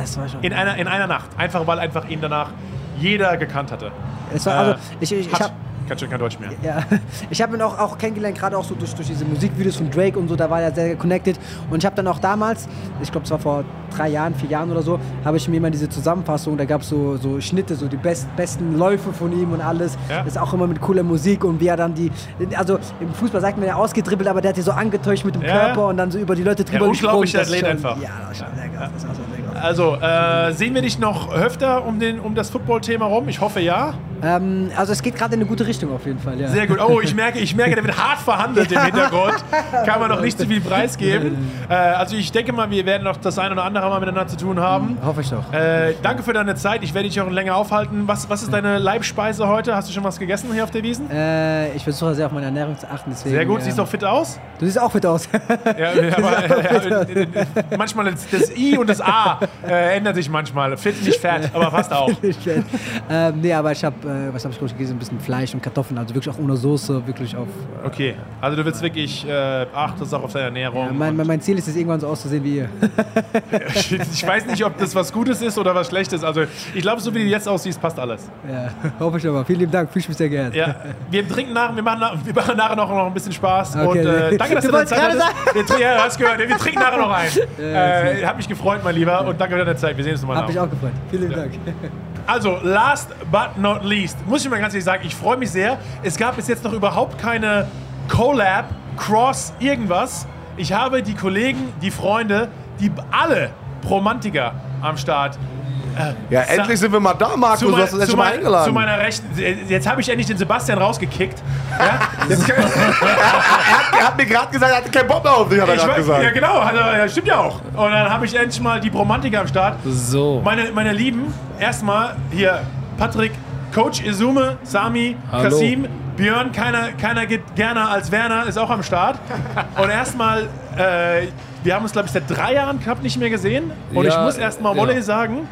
in, einer, in einer Nacht. Einfach weil einfach ihn danach jeder gekannt hatte. Es war, also, ich, ich, ich habe kann schon kein Deutsch mehr. Ja, ich habe ihn auch, auch kennengelernt, gerade auch so durch, durch diese Musikvideos von Drake und so, da war er sehr connected. Und ich habe dann auch damals, ich glaube, es war vor drei Jahren, vier Jahren oder so, habe ich mir mal diese Zusammenfassung, da gab es so, so Schnitte, so die best, besten Läufe von ihm und alles. Ja. Das ist auch immer mit cooler Musik und wie er dann die, also im Fußball sagt man ja ausgedribbelt, aber der hat hier so angetäuscht mit dem ja. Körper und dann so über die Leute drüber ja, gesprungen. Unglaublicher Athlet einfach. Ja, das schon sehr geil. Das war sehr geil. Also, äh, sehen wir dich noch öfter um, den, um das Football-Thema rum? Ich hoffe ja. Ähm, also es geht gerade in eine gute Richtung auf jeden Fall, ja. Sehr gut. Oh, ich merke, ich merke, der wird hart verhandelt im Hintergrund. Kann man noch nicht zu viel preisgeben. Äh, also ich denke mal, wir werden noch das ein oder andere mal miteinander zu tun haben. Mhm, hoffe ich doch. Äh, danke für deine Zeit. Ich werde dich auch länger aufhalten. Was, was ist deine Leibspeise heute? Hast du schon was gegessen hier auf der Wiesen? Äh, ich versuche sehr auf meine Ernährung zu achten. Deswegen, sehr gut. Siehst du auch fit aus? Du siehst auch fit aus. ja, aber, ja, manchmal das, das, I und das A äh, ändert sich manchmal. Fit, nicht fett, aber fast auch. ähm, nee, aber ich habe, äh, was habe ich gegessen? Ein bisschen Fleisch und Kartoffeln. Also wirklich auch ohne Soße, wirklich auf. Äh, okay, also du willst wirklich äh, achtest auch auf deine Ernährung. Ja, mein, mein, Ziel ist es, irgendwann so auszusehen wie ihr. ich weiß nicht, ob das was Gutes ist oder was Schlechtes. Also ich glaube, so wie du jetzt aussiehst, passt alles. Ja, hoffe ich aber. Vielen lieben Dank, fühle mich sehr gerne. Ja, wir trinken nach, wir machen, wir machen nachher noch, noch ein bisschen Spaß. Okay, und äh, danke, dass du, du deine Zeit hattest. Ja, hast gehört. Wir trinken nachher noch ein. Ja, äh, hat mich gefreut, mein Lieber. Und danke für deine Zeit. Wir sehen uns nochmal. Hat mich auch gefreut. Vielen ja. Dank. Also, last but not least, muss ich mal ganz ehrlich sagen, ich freue mich sehr. Es gab bis jetzt noch überhaupt keine Collab, Cross, irgendwas. Ich habe die Kollegen, die Freunde, die alle Romantiker am Start. Äh, ja, endlich sind wir mal da, Markus. Du hast uns endlich mal eingeladen. Zu meiner Rechten. Jetzt habe ich endlich den Sebastian rausgekickt. Ja? er, hat, er, hat, mir gerade gesagt, er hatte keinen Bock mehr auf dich, hat er gerade gesagt. Ja, genau. Also, stimmt ja auch. Und dann habe ich endlich mal die Bromantiker am Start. So. Meine, meine Lieben, erstmal hier Patrick, Coach Izume, Sami, Hallo. Kasim, Björn, keiner, keiner geht gerne als Werner, ist auch am Start. Und erstmal, äh, wir haben uns, glaube ich, seit drei Jahren knapp nicht mehr gesehen. Und ja, ich muss erstmal Wolle ja. sagen,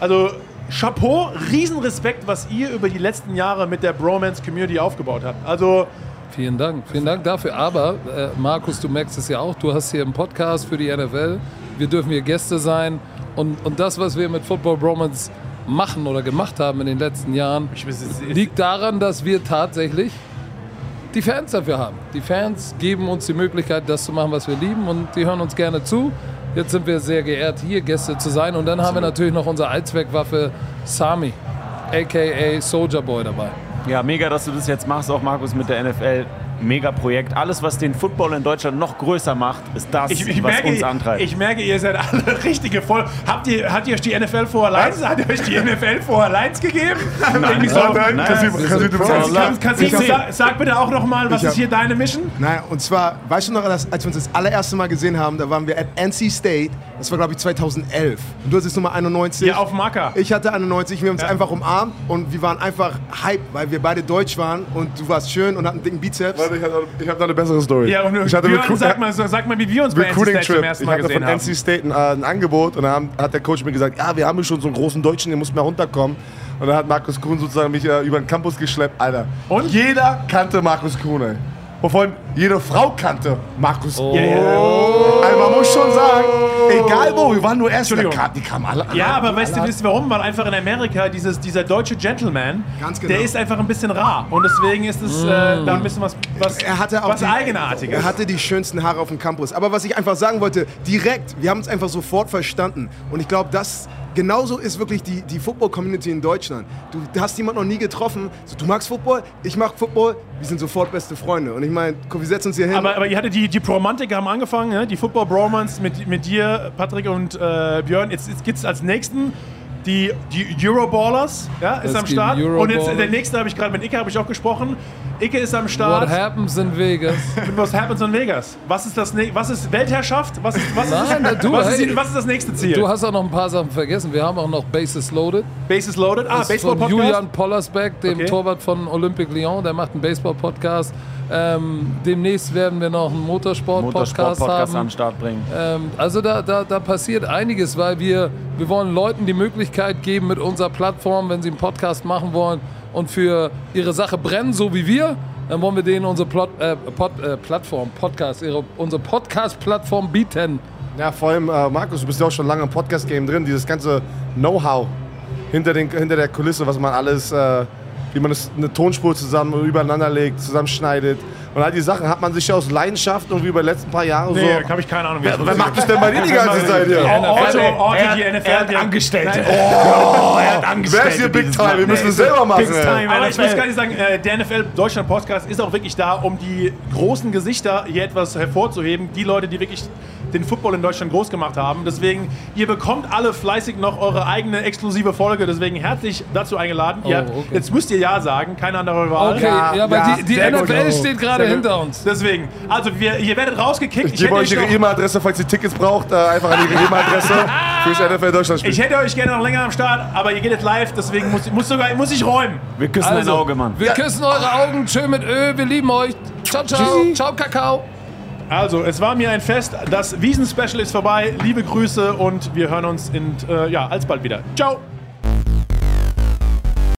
also Chapeau, Riesenrespekt, was ihr über die letzten Jahre mit der Bromance Community aufgebaut habt. Also Vielen Dank, vielen Dank dafür. Aber äh, Markus, du merkst es ja auch, du hast hier einen Podcast für die NFL. Wir dürfen hier Gäste sein. Und, und das, was wir mit Football Bromance machen oder gemacht haben in den letzten Jahren, liegt daran, dass wir tatsächlich die Fans dafür haben. Die Fans geben uns die Möglichkeit, das zu machen, was wir lieben und die hören uns gerne zu. Jetzt sind wir sehr geehrt, hier Gäste zu sein. Und dann haben wir natürlich noch unsere Allzweckwaffe Sami, aka Soldier Boy dabei. Ja, mega, dass du das jetzt machst, auch Markus mit der NFL. Mega-Projekt. Alles, was den Football in Deutschland noch größer macht, ist das, ich, ich was merke, uns antreibt. Ich merke, ihr seid alle richtige voll. Habt ihr, hat ihr euch die NFL vor Lines? Hat ihr euch die NFL vor Lines gegeben? Nein, so, nein, nein. Sag bitte auch noch mal, was ist hier deine Mission? Nein, und zwar, weißt du noch, als wir uns das allererste Mal gesehen haben, da waren wir at NC State. Das war, glaube ich, 2011. Und du hattest Nummer 91. Ja, auf Marker. Ich hatte 91. Wir haben uns ja. einfach umarmt und wir waren einfach hype, weil wir beide deutsch waren und du warst schön und hatten dicken Bizeps. Warte, ich habe noch, hab noch eine bessere Story. Ja, und ich hatte Björn, sag, mal, sag mal, wie wir uns bei NC State Trip. zum ersten Mal gesehen haben. Ich hatte von NC State ein, äh, ein Angebot und dann hat der Coach mir gesagt, ja, wir haben hier schon so einen großen Deutschen, der muss mal runterkommen. Und dann hat Markus Kuhn sozusagen mich äh, über den Campus geschleppt, Alter. Und jeder kannte Markus Kuhn, ey wovon jede Frau kannte Markus. Oh. Yeah. Also man muss schon sagen, egal wo, wir waren nur erst, die kamen alle an. Ja, aber weißt du, wisst ihr warum? Weil einfach in Amerika dieses, dieser deutsche Gentleman, genau. der ist einfach ein bisschen rar. Und deswegen ist es äh, mm. da ein bisschen was, was, er hatte auch was die, Eigenartiges. Er hatte die schönsten Haare auf dem Campus. Aber was ich einfach sagen wollte, direkt, wir haben uns einfach sofort verstanden. Und ich glaube, das genauso ist wirklich die, die Football-Community in Deutschland. Du hast jemanden noch nie getroffen. So, du magst Football, ich mag Football, wir sind sofort beste Freunde. Und ich meine, wir setzen uns hier hin. Aber, aber ihr hattet die, die Bromantik haben angefangen, ne? die Football-Bromance mit, mit dir, Patrick und äh, Björn. Jetzt, jetzt gibt es als nächsten die, die Euroballers, ja, ist am Start. Und jetzt der nächste habe ich gerade mit Icke habe ich auch gesprochen. Icke ist am Start. What happens in Vegas? Was happens in Vegas? Was ist das? Was ist Weltherrschaft? Was ist, was Nein, ist, du, was, hey, ist, was ist das nächste Ziel? Du hast auch noch ein paar Sachen vergessen. Wir haben auch noch Bases Loaded. Bases Loaded. Ah, Baseball Podcast. Julian Pollersbeck, dem okay. Torwart von Olympique Lyon, der macht einen Baseball Podcast. Ähm, demnächst werden wir noch einen Motorsport-Podcast Motorsport haben. am Start bringen. Ähm, also da, da, da passiert einiges, weil wir, wir wollen Leuten die Möglichkeit geben mit unserer Plattform, wenn sie einen Podcast machen wollen und für ihre Sache brennen, so wie wir, dann wollen wir denen unsere Plot, äh, Pod, äh, Plattform, Podcast, ihre, unsere Podcast-Plattform bieten. Ja, vor allem, äh, Markus, du bist ja auch schon lange im Podcast-Game drin, dieses ganze Know-how hinter, hinter der Kulisse, was man alles äh, wie man eine Tonspur zusammen übereinander legt, zusammenschneidet. Und all die Sachen hat man sich ja aus Leidenschaft irgendwie über die letzten paar Jahre nee, so. Nee, habe ich keine Ahnung. Wer, wer macht das denn bei dir die ganze Zeit hier? Orte, Orte, die NFL. Er hat Angestellte. Oh, er hat Angestellte. Wer ist hier Big Time? Wir müssen es selber machen. Big Time. Aber ich muss gar nicht sagen, äh, der NFL Deutschland Podcast ist auch wirklich da, um die großen Gesichter hier etwas hervorzuheben. Die Leute, die wirklich den Football in Deutschland groß gemacht haben. Deswegen, ihr bekommt alle fleißig noch eure eigene exklusive Folge. Deswegen herzlich dazu eingeladen. Oh, okay. jetzt müsst ihr Ja sagen, keine andere Wahl. Okay, ja, ja aber ja, die, die NFL gut. steht gerade hinter uns. Deswegen, also wir, ihr werdet rausgekickt. Ich, ich gebe euch ihre E-Mail-Adresse, falls ihr Tickets braucht, äh, einfach an ihre E-Mail-Adresse fürs NFL Deutschland Spiel. Ich hätte euch gerne noch länger am Start, aber ihr geht jetzt live, deswegen muss, muss, sogar, muss ich räumen. Wir küssen also, dein Auge, Mann. Wir küssen eure Augen, schön mit Öl, wir lieben euch. Ciao, ciao. Tschüssi. Ciao, Kakao. Also, es war mir ein Fest. Das Wiesen-Special ist vorbei. Liebe Grüße und wir hören uns in, äh, ja, alsbald wieder. Ciao!